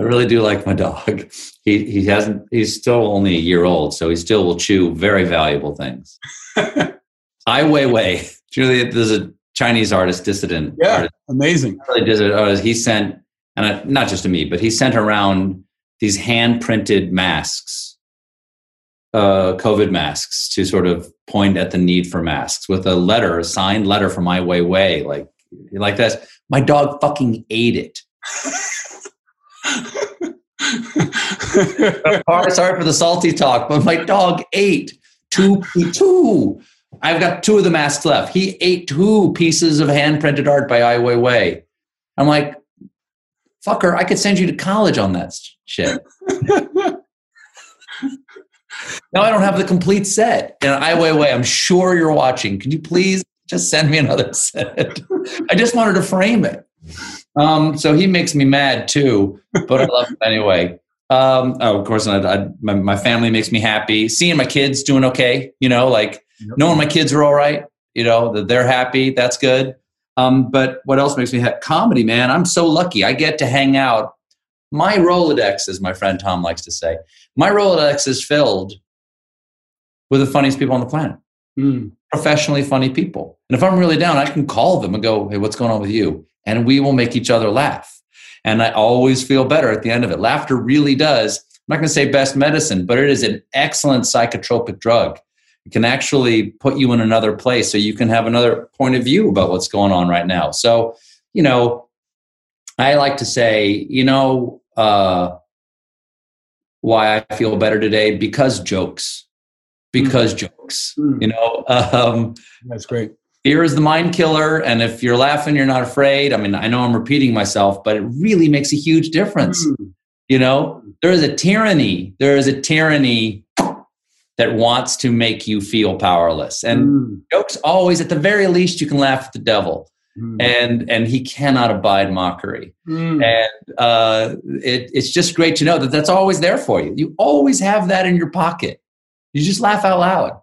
I really do like my dog. He he hasn't. He's still only a year old, so he still will chew very valuable things. I Ai Weiwei. Juliet, there's a Chinese artist, dissident. Yeah, artist, amazing. Really dissident artist. He sent, and I, not just to me, but he sent around these hand printed masks, uh, COVID masks, to sort of point at the need for masks with a letter, a signed letter from Ai Weiwei, like like this. My dog fucking ate it. Sorry for the salty talk, but my dog ate two two. I've got two of the masks left. He ate two pieces of hand printed art by Ai Weiwei. I'm like, fucker, I could send you to college on that shit. now I don't have the complete set. And Ai Weiwei, I'm sure you're watching. Can you please just send me another set? I just wanted to frame it. Um, so he makes me mad too, but I love him anyway. Um, oh, of course, I, I, my, my, family makes me happy. Seeing my kids doing okay, you know, like yep. knowing my kids are all right, you know, that they're happy, that's good. Um, but what else makes me happy? Comedy, man. I'm so lucky. I get to hang out. My Rolodex, as my friend Tom likes to say, my Rolodex is filled with the funniest people on the planet. Mm. Professionally funny people. And if I'm really down, I can call them and go, hey, what's going on with you? And we will make each other laugh. And I always feel better at the end of it. Laughter really does, I'm not going to say best medicine, but it is an excellent psychotropic drug. It can actually put you in another place so you can have another point of view about what's going on right now. So, you know, I like to say, you know, uh, why I feel better today because jokes, because mm. jokes, mm. you know. Um, That's great fear is the mind killer and if you're laughing you're not afraid i mean i know i'm repeating myself but it really makes a huge difference mm. you know there is a tyranny there is a tyranny that wants to make you feel powerless and mm. jokes always at the very least you can laugh at the devil mm. and and he cannot abide mockery hmm. and uh, it, it's just great to know that that's always there for you you always have that in your pocket you just laugh out loud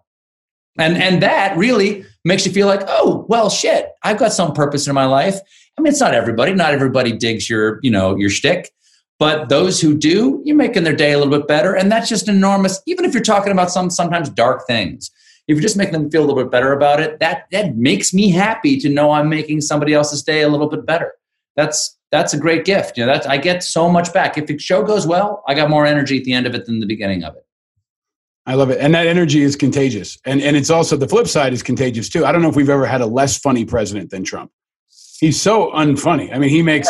and and that really makes you feel like, oh, well, shit, I've got some purpose in my life. I mean, it's not everybody. Not everybody digs your, you know, your shtick. But those who do, you're making their day a little bit better. And that's just enormous, even if you're talking about some sometimes dark things. If you're just making them feel a little bit better about it, that that makes me happy to know I'm making somebody else's day a little bit better. That's that's a great gift. You know, that's I get so much back. If the show goes well, I got more energy at the end of it than the beginning of it. I love it. And that energy is contagious. And and it's also the flip side is contagious too. I don't know if we've ever had a less funny president than Trump. He's so unfunny. I mean, he makes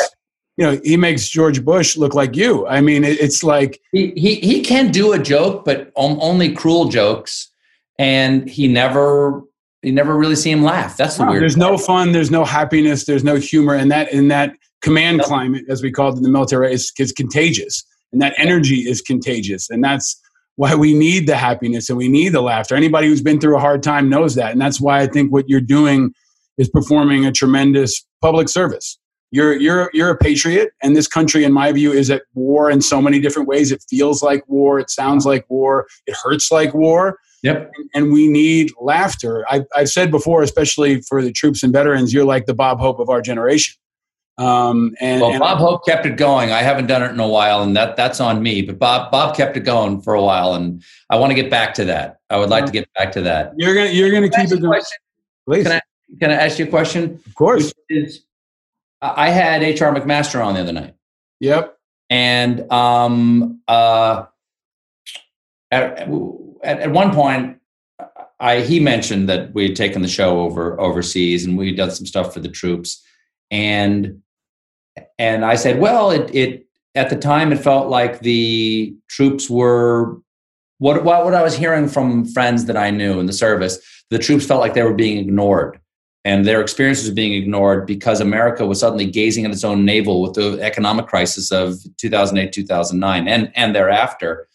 you know, he makes George Bush look like you. I mean, it's like he he, he can do a joke, but only cruel jokes, and he never you never really see him laugh. That's the no, weird. There's part. no fun. There's no happiness. There's no humor, and that in that command climate, as we call it in the military, is, is contagious, and that energy is contagious, and that's why we need the happiness and we need the laughter. Anybody who's been through a hard time knows that, and that's why I think what you're doing is performing a tremendous public service. You're you're you're a patriot, and this country, in my view, is at war in so many different ways. It feels like war. It sounds like war. It hurts like war. Yep. And we need laughter. I've, I've said before, especially for the troops and veterans, you're like the Bob Hope of our generation. Um, and, well, and Bob Hope kept it going. I haven't done it in a while, and that that's on me. But Bob Bob kept it going for a while, and I want to get back to that. I would like to get back to that. You're gonna you're gonna keep it going. Please. Can I can I ask you a question? Of course. Is, I had HR McMaster on the other night. Yep. And um, uh, at, at, at one point, I he mentioned that we had taken the show over overseas and we had done some stuff for the troops, and and I said, well, it it at the time it felt like the troops were what what what I was hearing from friends that I knew in the service, the troops felt like they were being ignored and their experiences were being ignored because America was suddenly gazing at its own navel with the economic crisis of 2008, 2009, and, and thereafter.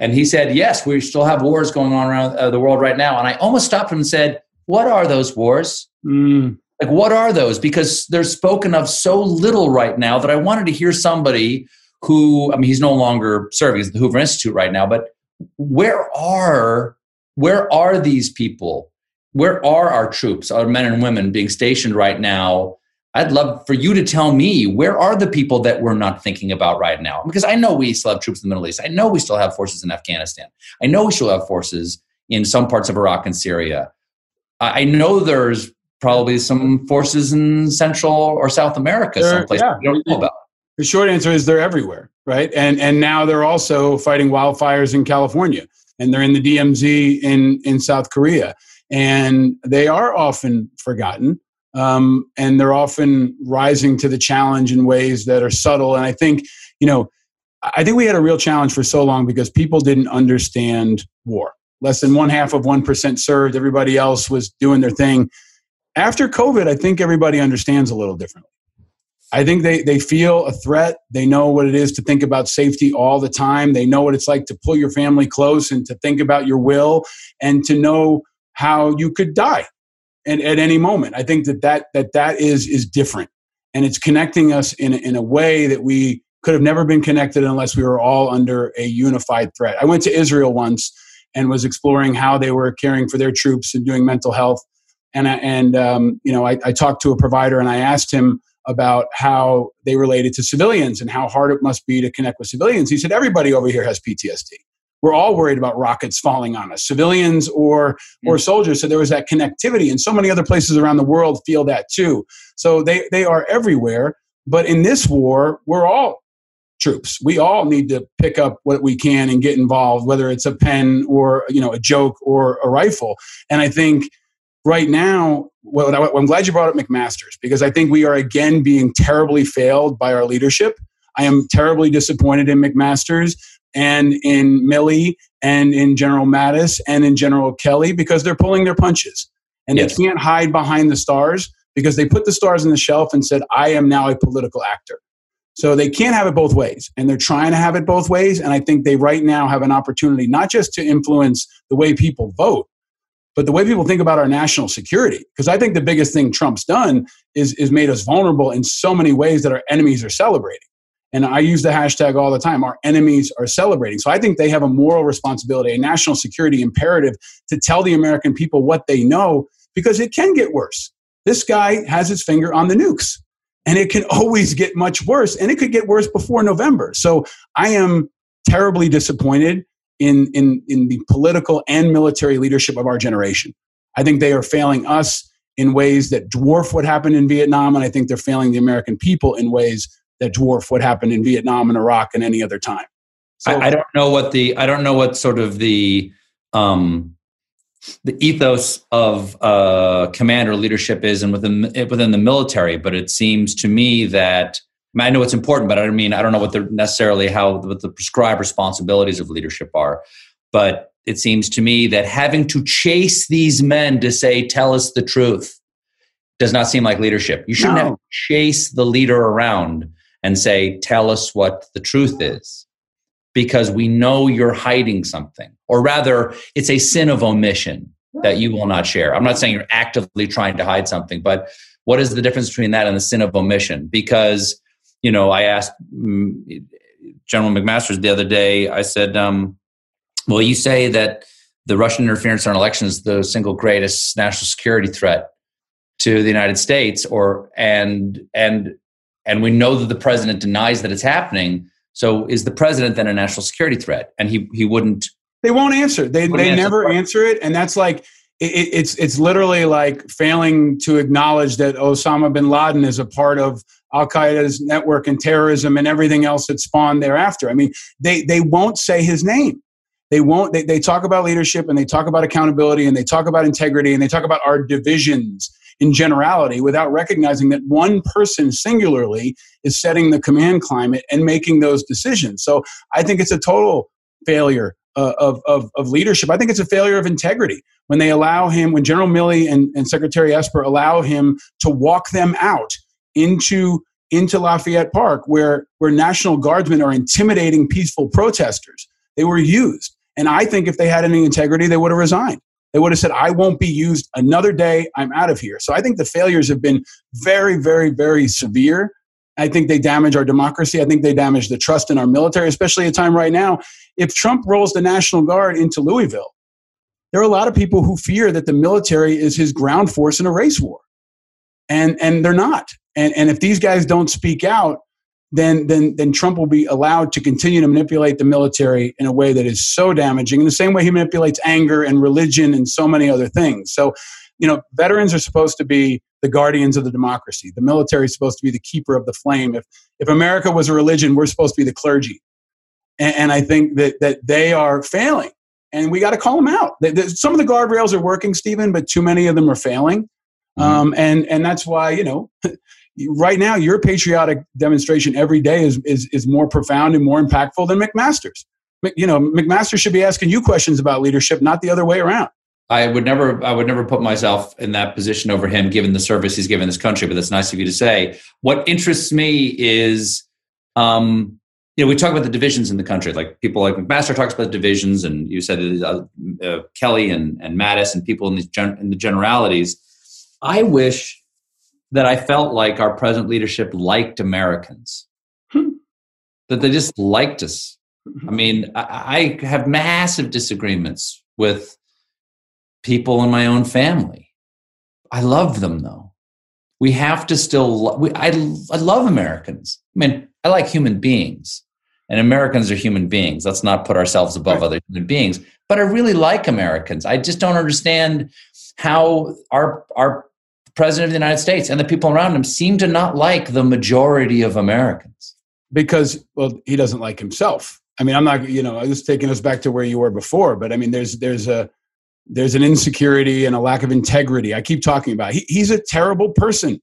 And he said, Yes, we still have wars going on around uh, the world right now. And I almost stopped him and said, What are those wars? Mm. Like, what are those? Because they're spoken of so little right now that I wanted to hear somebody who, I mean, he's no longer serving at the Hoover Institute right now, but where are where are these people where are our troops, our men and women being stationed right now? I'd love for you to tell me where are the people that we're not thinking about right now? Because I know we still have troops in the Middle East. I know we still have forces in Afghanistan. I know we still have forces in some parts of Iraq and Syria. I know there's probably some forces in Central or South America, they're, someplace yeah. we don't know about. The short answer is they're everywhere, right? And and now they're also fighting wildfires in California, and they're in the DMZ in in South Korea and they are often forgotten. Um, and they're often rising to the challenge in ways that are subtle. And I think, you know, I think we had a real challenge for so long because people didn't understand war. Less than one half of 1% served, everybody else was doing their thing. After COVID, I think everybody understands a little differently. I think they, they feel a threat. They know what it is to think about safety all the time. They know what it's like to pull your family close and to think about your will and to know how you could die and at any moment. I think that that, that, that is, is different. And it's connecting us in, in a way that we could have never been connected unless we were all under a unified threat. I went to Israel once and was exploring how they were caring for their troops and doing mental health. And, I, and um, you know, I, I talked to a provider and I asked him about how they related to civilians and how hard it must be to connect with civilians. He said, everybody over here has PTSD we're all worried about rockets falling on us, civilians or or mm. soldiers. So there was that connectivity, and so many other places around the world feel that too. So they they are everywhere. But in this war, we're all troops. We all need to pick up what we can and get involved, whether it's a pen or you know a joke or a rifle. And I think right now, well, I'm glad you brought up McMaster's because I think we are again being terribly failed by our leadership. I am terribly disappointed in McMaster's and in Milley and in General Mattis and in General Kelly because they're pulling their punches. And yes. they can't hide behind the stars because they put the stars on the shelf and said, I am now a political actor. So they can't have it both ways. And they're trying to have it both ways. And I think they right now have an opportunity not just to influence the way people vote, but the way people think about our national security. Because I think the biggest thing Trump's done is, is made us vulnerable in so many ways that our enemies are celebrating. And I use the hashtag all the time. Our enemies are celebrating. So I think they have a moral responsibility, a national security imperative to tell the American people what they know because it can get worse. This guy has his finger on the nukes. and it can always get much worse, and it could get worse before November. So I am terribly disappointed in in in the political and military leadership of our generation. I think they are failing us in ways that dwarf what happened in Vietnam, and I think they're failing the American people in ways that dwarf what happened in Vietnam and Iraq and any other time. So, I, I don't know what the I don't know what sort of the um, the ethos of uh, command or leadership is, and within within the military. But it seems to me that I, mean, I know it's important, but I don't mean I don't know what the necessarily how what the prescribed responsibilities of leadership are. But it seems to me that having to chase these men to say, "Tell us the truth," does not seem like leadership. You shouldn't no. have to chase the leader around and say, "Tell us what the truth is." because we know you're hiding something. Or rather, it's a sin of omission that you will not share. I'm not saying you're actively trying to hide something, but what is the difference between that and the sin of omission? Because, you know, I asked mm, General McMaster's the other day, I said, um, well, you say that the Russian interference in our elections is the single greatest national security threat to the United States, or and and and we know that the president denies that it's happening. So is the president then a national security threat? And he he wouldn't. They won't answer. They they answer never answer it, and that's like it, it's it's literally like failing to acknowledge that Osama bin Laden is a part of Al Qaeda's network and terrorism and everything else that spawned thereafter. I mean, they they won't say his name. They won't. They, they talk about leadership and they talk about accountability and they talk about integrity and they talk about our divisions in generality without recognizing that one person singularly is setting the command climate and making those decisions. So I think it's a total failure uh, of, of, of, leadership. I think it's a failure of integrity when they allow him, when General Milley and, and Secretary Esper allow him to walk them out into into Lafayette Park, where where National Guardsmen are intimidating peaceful protesters. They were used, and I think if they had any integrity, they would have resigned. They would have said, I won't be used another day. I'm out of here. So I think the failures have been very, very, very severe. I think they damage our democracy. I think they damage the trust in our military, especially at a time right now. If Trump rolls the National Guard into Louisville, there are a lot of people who fear that the military is his ground force in a race war. And, and they're not. And, and if these guys don't speak out, then then then Trump will be allowed to continue to manipulate the military in a way that is so damaging in the same way he manipulates anger and religion and so many other things. So, you know, veterans are supposed to be the guardians of the democracy. The military is supposed to be the keeper of the flame. If if America was a religion, we're supposed to be the clergy. And, and I think that that they are failing, and we got to call them out. Some of the guardrails are working, Stephen, but too many of them are failing. Mm-hmm. Um, and and that's why you know right now your patriotic demonstration every day is, is, is more profound and more impactful than McMaster's. You know, McMaster should be asking you questions about leadership, not the other way around. I would never, I would never put myself in that position over him, given the service he's given this country. But that's nice of you to say. What interests me is, um, you know, we talk about the divisions in the country. Like people like McMaster talks about divisions, and you said uh, uh, Kelly and and Mattis and people in, these gen- in the generalities. I wish that I felt like our present leadership liked Americans, hmm. that they just liked us. I mean, I, I have massive disagreements with people in my own family. I love them though. We have to still. Lo- we, I I love Americans. I mean, I like human beings, and Americans are human beings. Let's not put ourselves above right. other human beings. But I really like Americans. I just don't understand how our our president of the United States and the people around him seem to not like the majority of Americans. Because, well, he doesn't like himself. I mean, I'm not, you know, was taking us back to where you were before, but I mean, there's, there's a, there's an insecurity and a lack of integrity. I keep talking about. He, he's a terrible person.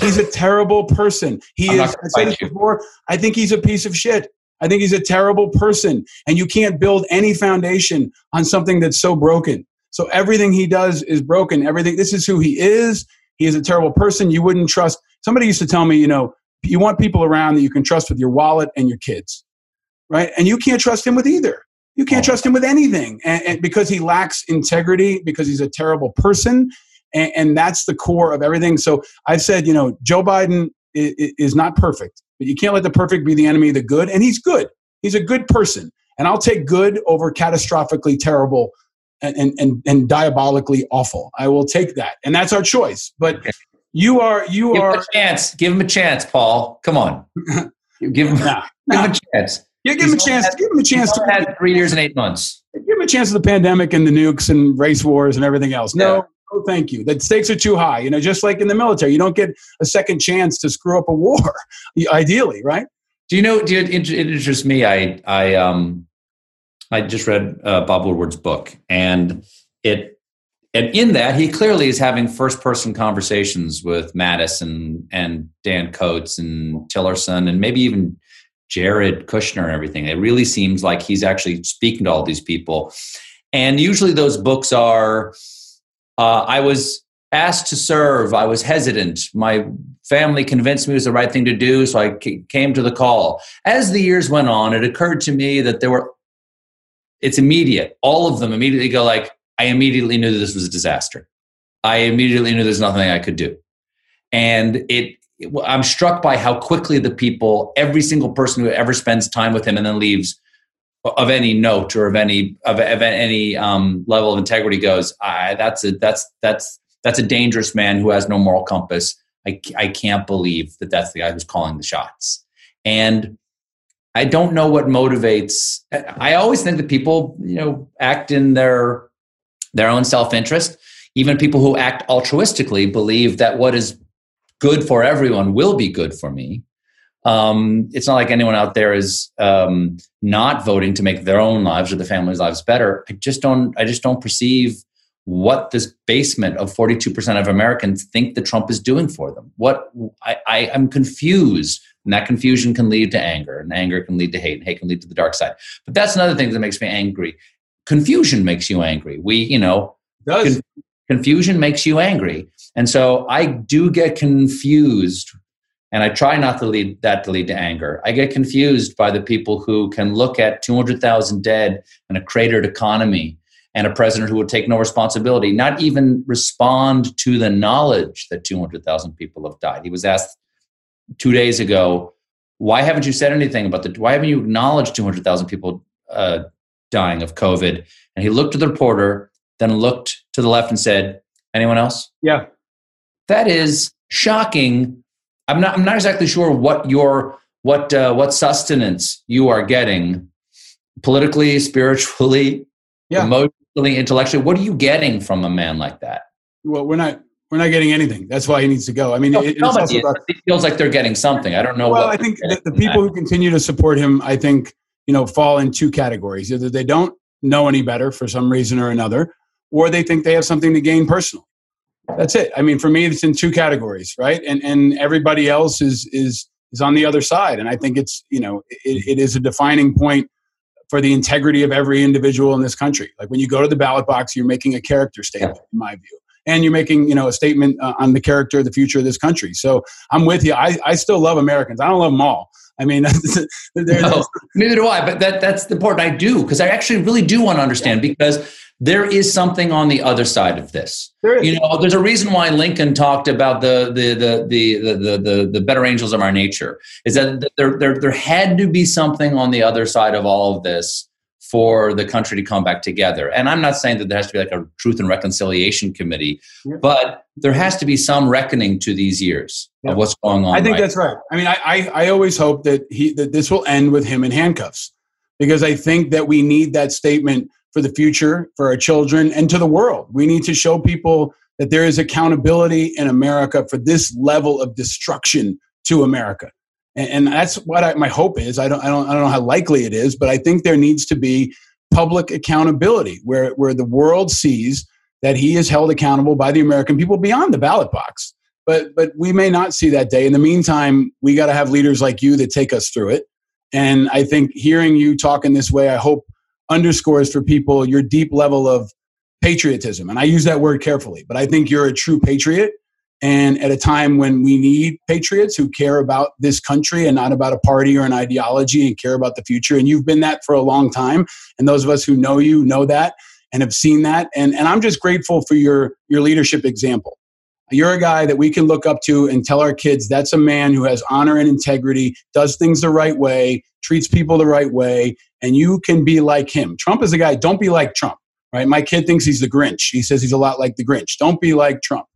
He's a terrible person. He I'm is. I said this before. I think he's a piece of shit. I think he's a terrible person, and you can't build any foundation on something that's so broken. So everything he does is broken. Everything. This is who he is. He is a terrible person. You wouldn't trust. Somebody used to tell me, you know, you want people around that you can trust with your wallet and your kids, right? And you can't trust him with either. You can't oh. trust him with anything and, and because he lacks integrity, because he's a terrible person. And, and, that's the core of everything. So I've said, you know, Joe Biden is, is not perfect, but you can't let the perfect be the enemy of the good. And he's good. He's a good person. And I'll take good over catastrophically terrible and, and, and diabolically awful. I will take that. And that's our choice. But You are you Give him are a chance. Give him a chance, Paul. Come on. give him, Nah, give nah. him a chance. Yeah, give him a chance. only Give him a chance to had three years and eight months. give him a chance of the pandemic and the nukes and race wars and everything else. No, Yeah. no, thank you. The stakes are too high. You know, just like in the military, you don't get a second chance to screw up a war. Ideally, right? Do you know? Do you, it, it interests me. I I um I just read uh, Bob Woodward's book, and it and in that he clearly is having first person conversations with Mattis and and Dan Coats and Tillerson and maybe even Jared Kushner and everything. It really seems like he's actually speaking to all these people, and usually those books are. Uh, I was asked to serve. I was hesitant. My family convinced me it was the right thing to do, so I came to the call. As the years went on, it occurred to me that there were. It's immediate. All of them immediately go like, I immediately knew this was a disaster. I immediately knew there's nothing I could do, and it. it- I'm struck by how quickly the people, every single person who ever spends time with him and then leaves, of any note or of any of, of any um, level of integrity, goes. I, that's a that's that's that's a dangerous man who has no moral compass. I, I can't believe that that's the guy who's calling the shots. And I don't know what motivates. I always think that people, you know, act in their their own self interest. Even people who act altruistically believe that what is good for everyone will be good for me. Um, it's not like anyone out there is um, not voting to make their own lives or the family's lives better. I just don't. I just don't perceive what this basement of 42% of Americans think that Trump is doing for them. What I, I am confused, and that confusion can lead to anger, and anger can lead to hate, and hate can lead to the dark side. But that's another thing that makes me angry. Confusion makes you angry. We, you know, Does confusion makes you angry, and so I do get confused. And I try not to lead that to lead to anger. I get confused by the people who can look at 200,000 dead and a cratered economy and a president who would take no responsibility, not even respond to the knowledge that 200,000 people have died. He was asked two days ago, why haven't you said anything about the, why haven't you acknowledged 200,000 people uh, dying of COVID? And he looked at the reporter, then looked to the left and said, anyone else? yeah. That is shocking. I'm not, I'm not exactly sure what your, what, uh, what sustenance you are getting politically, spiritually, Yeah. emotionally, intellectually. What are you getting from a man like that? Well, we're not we're not getting anything. That's why he needs to go. I mean, No, it, about it feels like they're getting something. I don't know. well, what I think the, the people who continue to support him, I think, you know, fall in two categories. Either they don't know any better for some reason or another, or they think they have something to gain personally. That's it. I mean, for me, it's in two categories, right? And and everybody else is is is on the other side. And I think it's you know it, it is a defining point for the integrity of every individual in this country. Like when you go to the ballot box, you're making a character statement, in my view, and you're making you know a statement uh, on the character, the future of this country. So I'm with you. I, I still love Americans. I don't love them all. I mean, No, neither do I. But that that's the important. I do because I actually really do want to understand because there is something on the other side of this. You know, there's a reason why Lincoln talked about the the the the the the, the, the better angels of our nature. Is that there, there there had to be something on the other side of all of this for the country to come back together. And I'm not saying that there has to be like a truth and reconciliation committee, Yeah. but there has to be some reckoning to these years Yeah. of what's going on. I think right that's right. I mean, I, I, I always hope that he that this will end with him in handcuffs because I think that we need that statement for the future, for our children, and to the world. We need to show people that there is accountability in America for this level of destruction to America. And, and that's what I, my hope is. I don't, I don't, I don't know how likely it is, but I think there needs to be public accountability where, where the world sees that he is held accountable by the American people beyond the ballot box. But but we may not see that day. In the meantime we got to have leaders like you that take us through it. And i think hearing you talk in this way i hope underscores for people your deep level of patriotism. And i use that word carefully but i think you're a true patriot and at a time when we need patriots who care about this country and not about a party or an ideology and care about the future and you've been that for a long time and those of us who know you know that and have seen that and, and i'm just grateful for your your leadership example you're a guy that we can look up to and tell our kids that's a man who has honor and integrity, does things the right way, treats people the right way, and you can be like him. Trump is a guy, don't be like Trump, right? My kid thinks he's the Grinch. He says he's a lot like the Grinch. Don't be like Trump.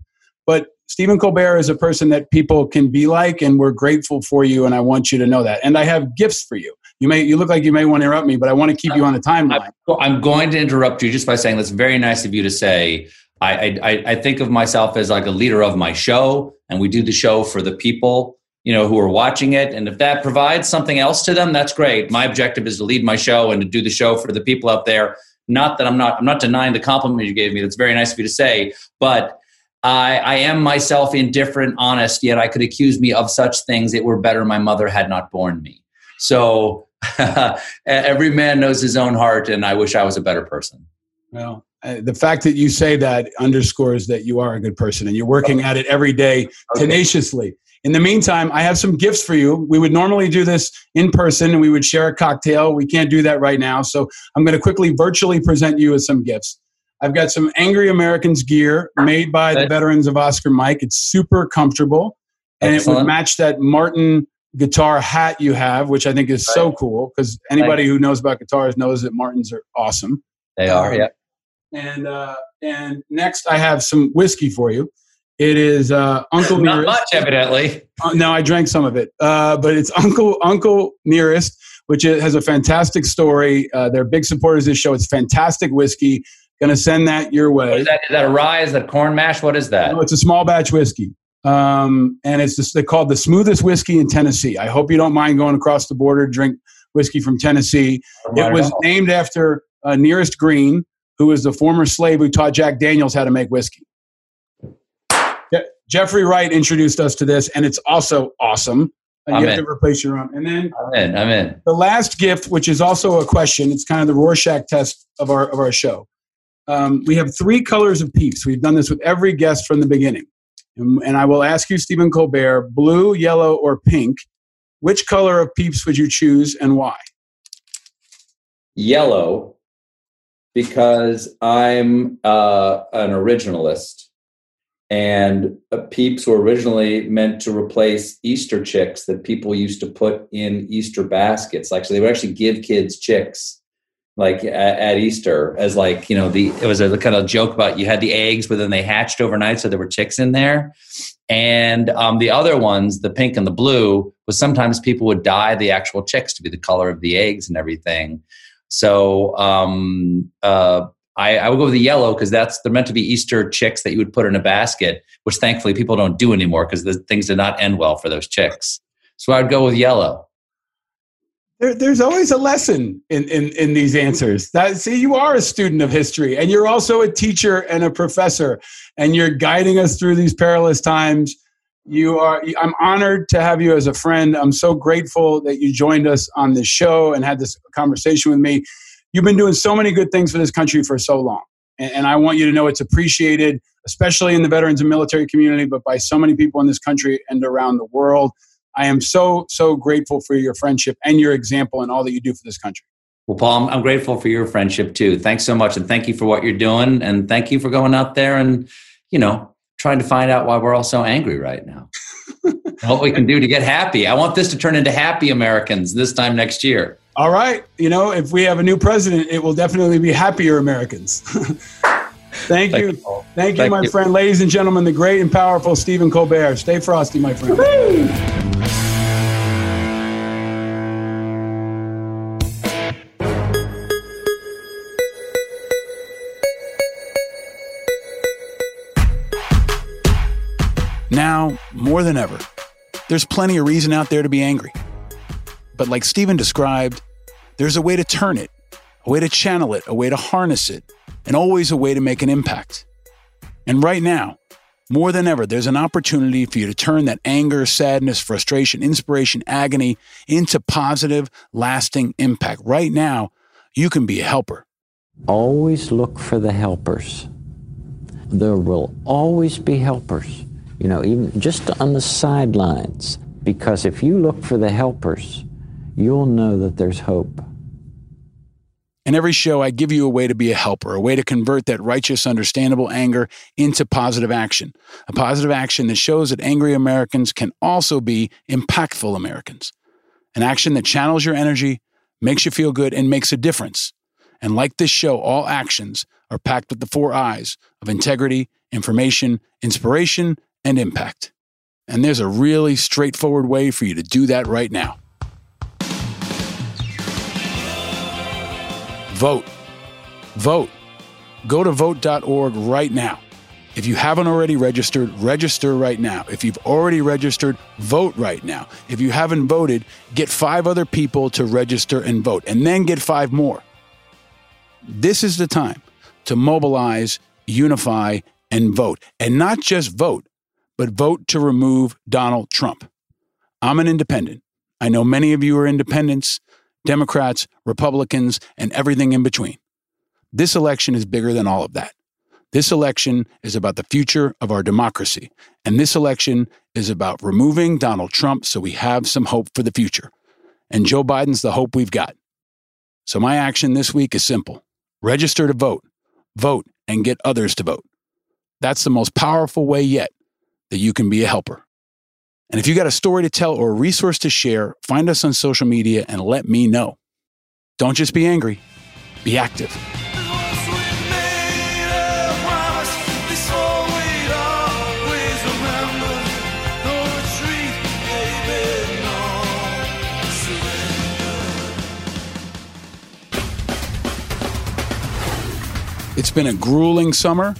But Stephen Colbert is a person that people can be like, and we're grateful for you. And I want you to know that. And I have gifts for you. You may you look like you may want to interrupt me, but I want to keep you on the timeline. I'm going to interrupt you just by saying that's very nice of you to say. I, I I think of myself as like a leader of my show, and we do the show for the people you know who are watching it and if that provides something else to them that's great my objective is to lead my show and to do the show for the people out there not that i'm not i'm not denying the compliment you gave me that's very nice of you to say but I, I am myself indifferent, honest, yet I could accuse me of such things. It were better my mother had not born me. So every man knows his own heart, and I wish I was a better person. Well, uh, the fact that you say that underscores that you are a good person and you're working at it every day okay. tenaciously. In the meantime, I have some gifts for you. We would normally do this in person and we would share a cocktail. We can't do that right now. So I'm going to quickly virtually present you with some gifts. I've got some Angry Americans gear made by the veterans of Oscar Mike. It's super comfortable and Excellent. it would match that Martin guitar hat you have, which I think is right. so cool because anybody right. who knows about guitars knows that Martins are awesome. They are, um, yeah. And uh, and next I have some whiskey for you. It is uh, Uncle Not Nearest. much, evidently. Uh, no, I drank some of it, uh, but it's Uncle Uncle Nearest, which has a fantastic story. Uh, they're big supporters of this show. It's fantastic whiskey. Going to send that your way. Is that, is that a rye? Is that corn mash? What is that? No, it's a small batch whiskey. Um, and it's just, they called the smoothest whiskey in Tennessee. I hope you don't mind going across the border to drink whiskey from Tennessee. It was named after uh, Nearest Green, who was the former slave who taught Jack Daniels how to make whiskey. Jeffrey Wright introduced us to this, and it's also awesome. And you have in. to replace your own. And then I'm in. I'm in. The last gift, which is also a question, it's kind of the Rorschach test of our of our show. Um, we have three colors of peeps. We've done this with every guest from the beginning. And, and I will ask you, Stephen Colbert, blue, yellow, or pink. Which color of peeps would you choose and why? Yellow, because I'm uh, an originalist and uh, peeps were originally meant to replace Easter chicks that people used to put in Easter baskets. Like, so they would actually give kids chicks like at, at, Easter as like, you know, the, it was a kind of joke about you had the eggs, but then they hatched overnight. So there were chicks in there. And um, the other ones, the pink and the blue, was sometimes people would dye the actual chicks to be the color of the eggs and everything. So um, uh, I, I would go with the yellow because that's they're meant to be Easter chicks that you would put in a basket, which thankfully people don't do anymore because the things did not end well for those chicks. So I'd go with yellow. There, there's always a lesson in, in, in these answers. That see, you are a student of history, and you're also a teacher and a professor, and you're guiding us through these perilous times. You are. I'm honored to have you as a friend. I'm so grateful that you joined us on this show and had this conversation with me you've been doing so many good things for this country for so long. And, and I want you to know it's appreciated, especially in the veterans and military community, but by so many people in this country and around the world. I am so, so grateful for your friendship and your example and all that you do for this country. Well, Paul, I'm, I'm grateful for your friendship too. Thanks so much. And thank you for what you're doing. And thank you for going out there and, you know, trying to find out why we're all so angry right now. what we can do to get happy. I want this to turn into happy Americans this time next year. All right. You know, if we have a new president, it will definitely be happier Americans. Thank, you. Thank you, Thank you my you. friend. Ladies and gentlemen, the great and powerful Stephen Colbert. Stay frosty, my friend. More than ever, there's plenty of reason out there to be angry. But like Stephen described, there's a way to turn it, a way to channel it, a way to harness it, and always a way to make an impact. And right now, more than ever, there's an opportunity for you to turn that anger, sadness, frustration, inspiration, agony into positive, lasting impact. Right now, you can be a helper. Always look for the helpers. There will always be helpers, you know, even just on the sidelines. Because if you look for the helpers, you'll know that there's hope. In every show, I give you a way to be a helper, a way to convert that righteous, understandable anger into positive action. A positive action that shows that angry Americans can also be impactful Americans. An action that channels your energy, makes you feel good, and makes a difference. And like this show, all actions are packed with the four I's of integrity, information, inspiration, and impact. And there's a really straightforward way for you to do that right now. Vote. Vote. Go to vote.org right now. If you haven't already registered, register right now. If you've already registered, vote right now. If you haven't voted, get five other people to register and vote, and then get five more. This is the time to mobilize, unify, and vote. And not just vote, but vote to remove Donald Trump. I'm an independent. I know many of you are independents, Democrats, Republicans, and everything in between. This election is bigger than all of that. This election is about the future of our democracy. And this election is about removing Donald Trump so we have some hope for the future. And Joe Biden's the hope we've got. So my action this week is simple register to vote, vote, and get others to vote. That's the most powerful way yet that you can be a helper. And if you got a story to tell or a resource to share, find us on social media and let me know. Don't just be angry, be active. It's been a grueling summer,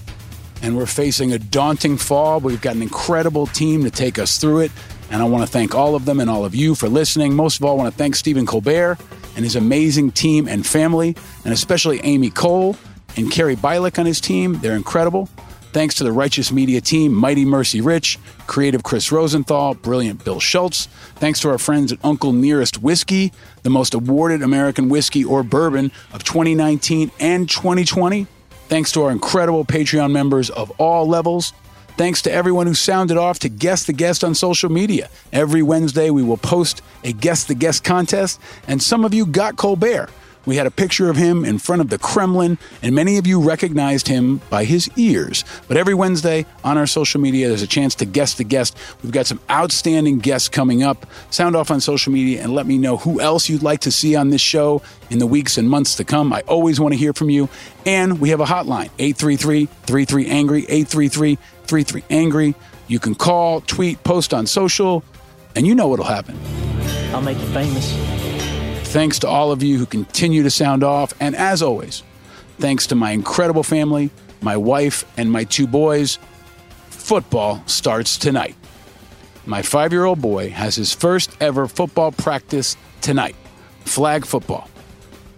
and we're facing a daunting fall. But we've got an incredible team to take us through it, and I want to thank all of them and all of you for listening. Most of all, I want to thank Stephen Colbert and his amazing team and family, and especially Amy Cole and Carrie Bialik on his team. They're incredible. Thanks to the Righteous Media team, Mighty Mercy Rich, creative Chris Rosenthal, brilliant Bill Schultz. Thanks to our friends at Uncle Nearest Whiskey, the most awarded American whiskey or bourbon of 2019 and 2020. Thanks to our incredible Patreon members of all levels. Thanks to everyone who sounded off to guess the guest on social media. Every Wednesday, we will post a guess the guest contest, and some of you got Colbert. We had a picture of him in front of the Kremlin, and many of you recognized him by his ears. But every Wednesday on our social media, there's a chance to guess the guest. We've got some outstanding guests coming up. Sound off on social media and let me know who else you'd like to see on this show in the weeks and months to come. I always want to hear from you. And we have a hotline 833 33 Angry, 833 33 Angry. You can call, tweet, post on social, and you know what'll happen. I'll make you famous. Thanks to all of you who continue to sound off. And as always, thanks to my incredible family, my wife, and my two boys. Football starts tonight. My five year old boy has his first ever football practice tonight flag football.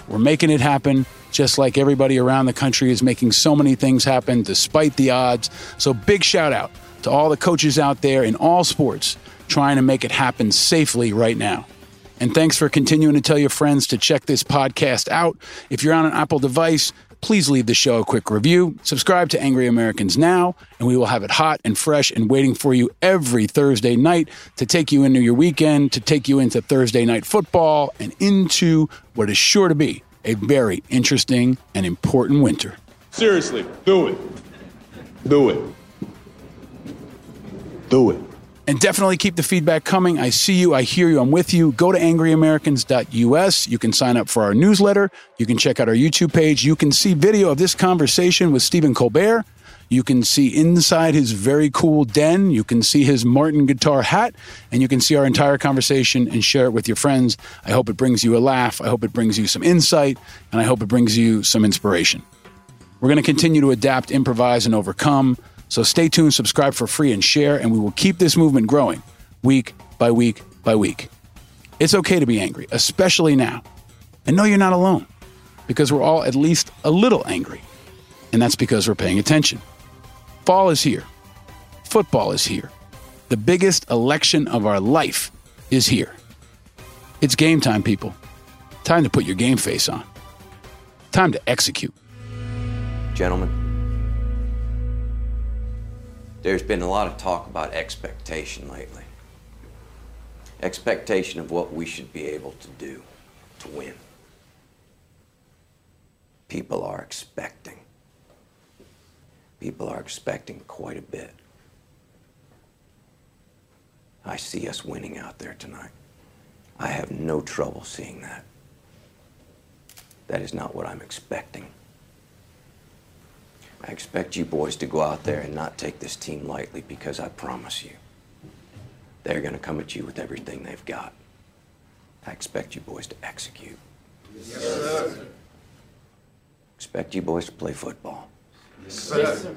We're making it happen just like everybody around the country is making so many things happen despite the odds. So, big shout out to all the coaches out there in all sports trying to make it happen safely right now. And thanks for continuing to tell your friends to check this podcast out. If you're on an Apple device, please leave the show a quick review. Subscribe to Angry Americans now, and we will have it hot and fresh and waiting for you every Thursday night to take you into your weekend, to take you into Thursday night football, and into what is sure to be a very interesting and important winter. Seriously, do it. Do it. Do it. And definitely keep the feedback coming. I see you, I hear you, I'm with you. Go to angryamericans.us. You can sign up for our newsletter. You can check out our YouTube page. You can see video of this conversation with Stephen Colbert. You can see inside his very cool den. You can see his Martin guitar hat, and you can see our entire conversation and share it with your friends. I hope it brings you a laugh. I hope it brings you some insight, and I hope it brings you some inspiration. We're going to continue to adapt, improvise, and overcome. So stay tuned, subscribe for free, and share, and we will keep this movement growing week by week by week. It's okay to be angry, especially now. And know you're not alone because we're all at least a little angry. And that's because we're paying attention. Fall is here. Football is here. The biggest election of our life is here. It's game time, people. Time to put your game face on. Time to execute. Gentlemen, there's been a lot of talk about expectation lately. Expectation of what we should be able to do to win. People are expecting. People are expecting quite a bit. I see us winning out there tonight. I have no trouble seeing that. That is not what I'm expecting. I expect you boys to go out there and not take this team lightly because I promise you, they're going to come at you with everything they've got. I expect you boys to execute. Yes, sir. Expect you boys to play football. Yes, sir.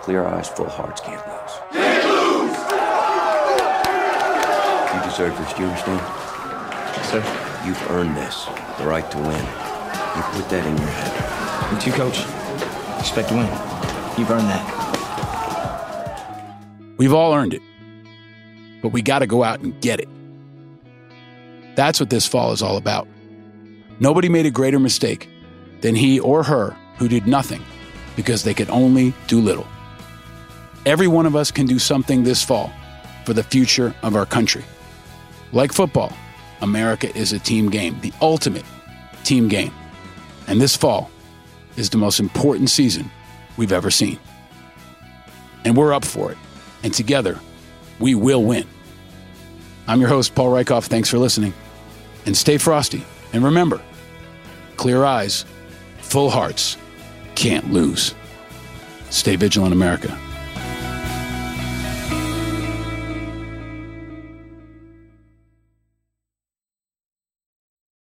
Clear eyes, full hearts can't lose. Can't lose! You deserve this, do you understand? Yes, sir. You've earned this, the right to win. You put that in your head. You too, coach. Expect to win. You've earned that. We've all earned it, but we got to go out and get it. That's what this fall is all about. Nobody made a greater mistake than he or her who did nothing because they could only do little. Every one of us can do something this fall for the future of our country. Like football, America is a team game, the ultimate team game. And this fall is the most important season we've ever seen. And we're up for it. And together, we will win. I'm your host, Paul Rieckhoff. Thanks for listening. And stay frosty. And remember clear eyes, full hearts, can't lose. Stay vigilant, America.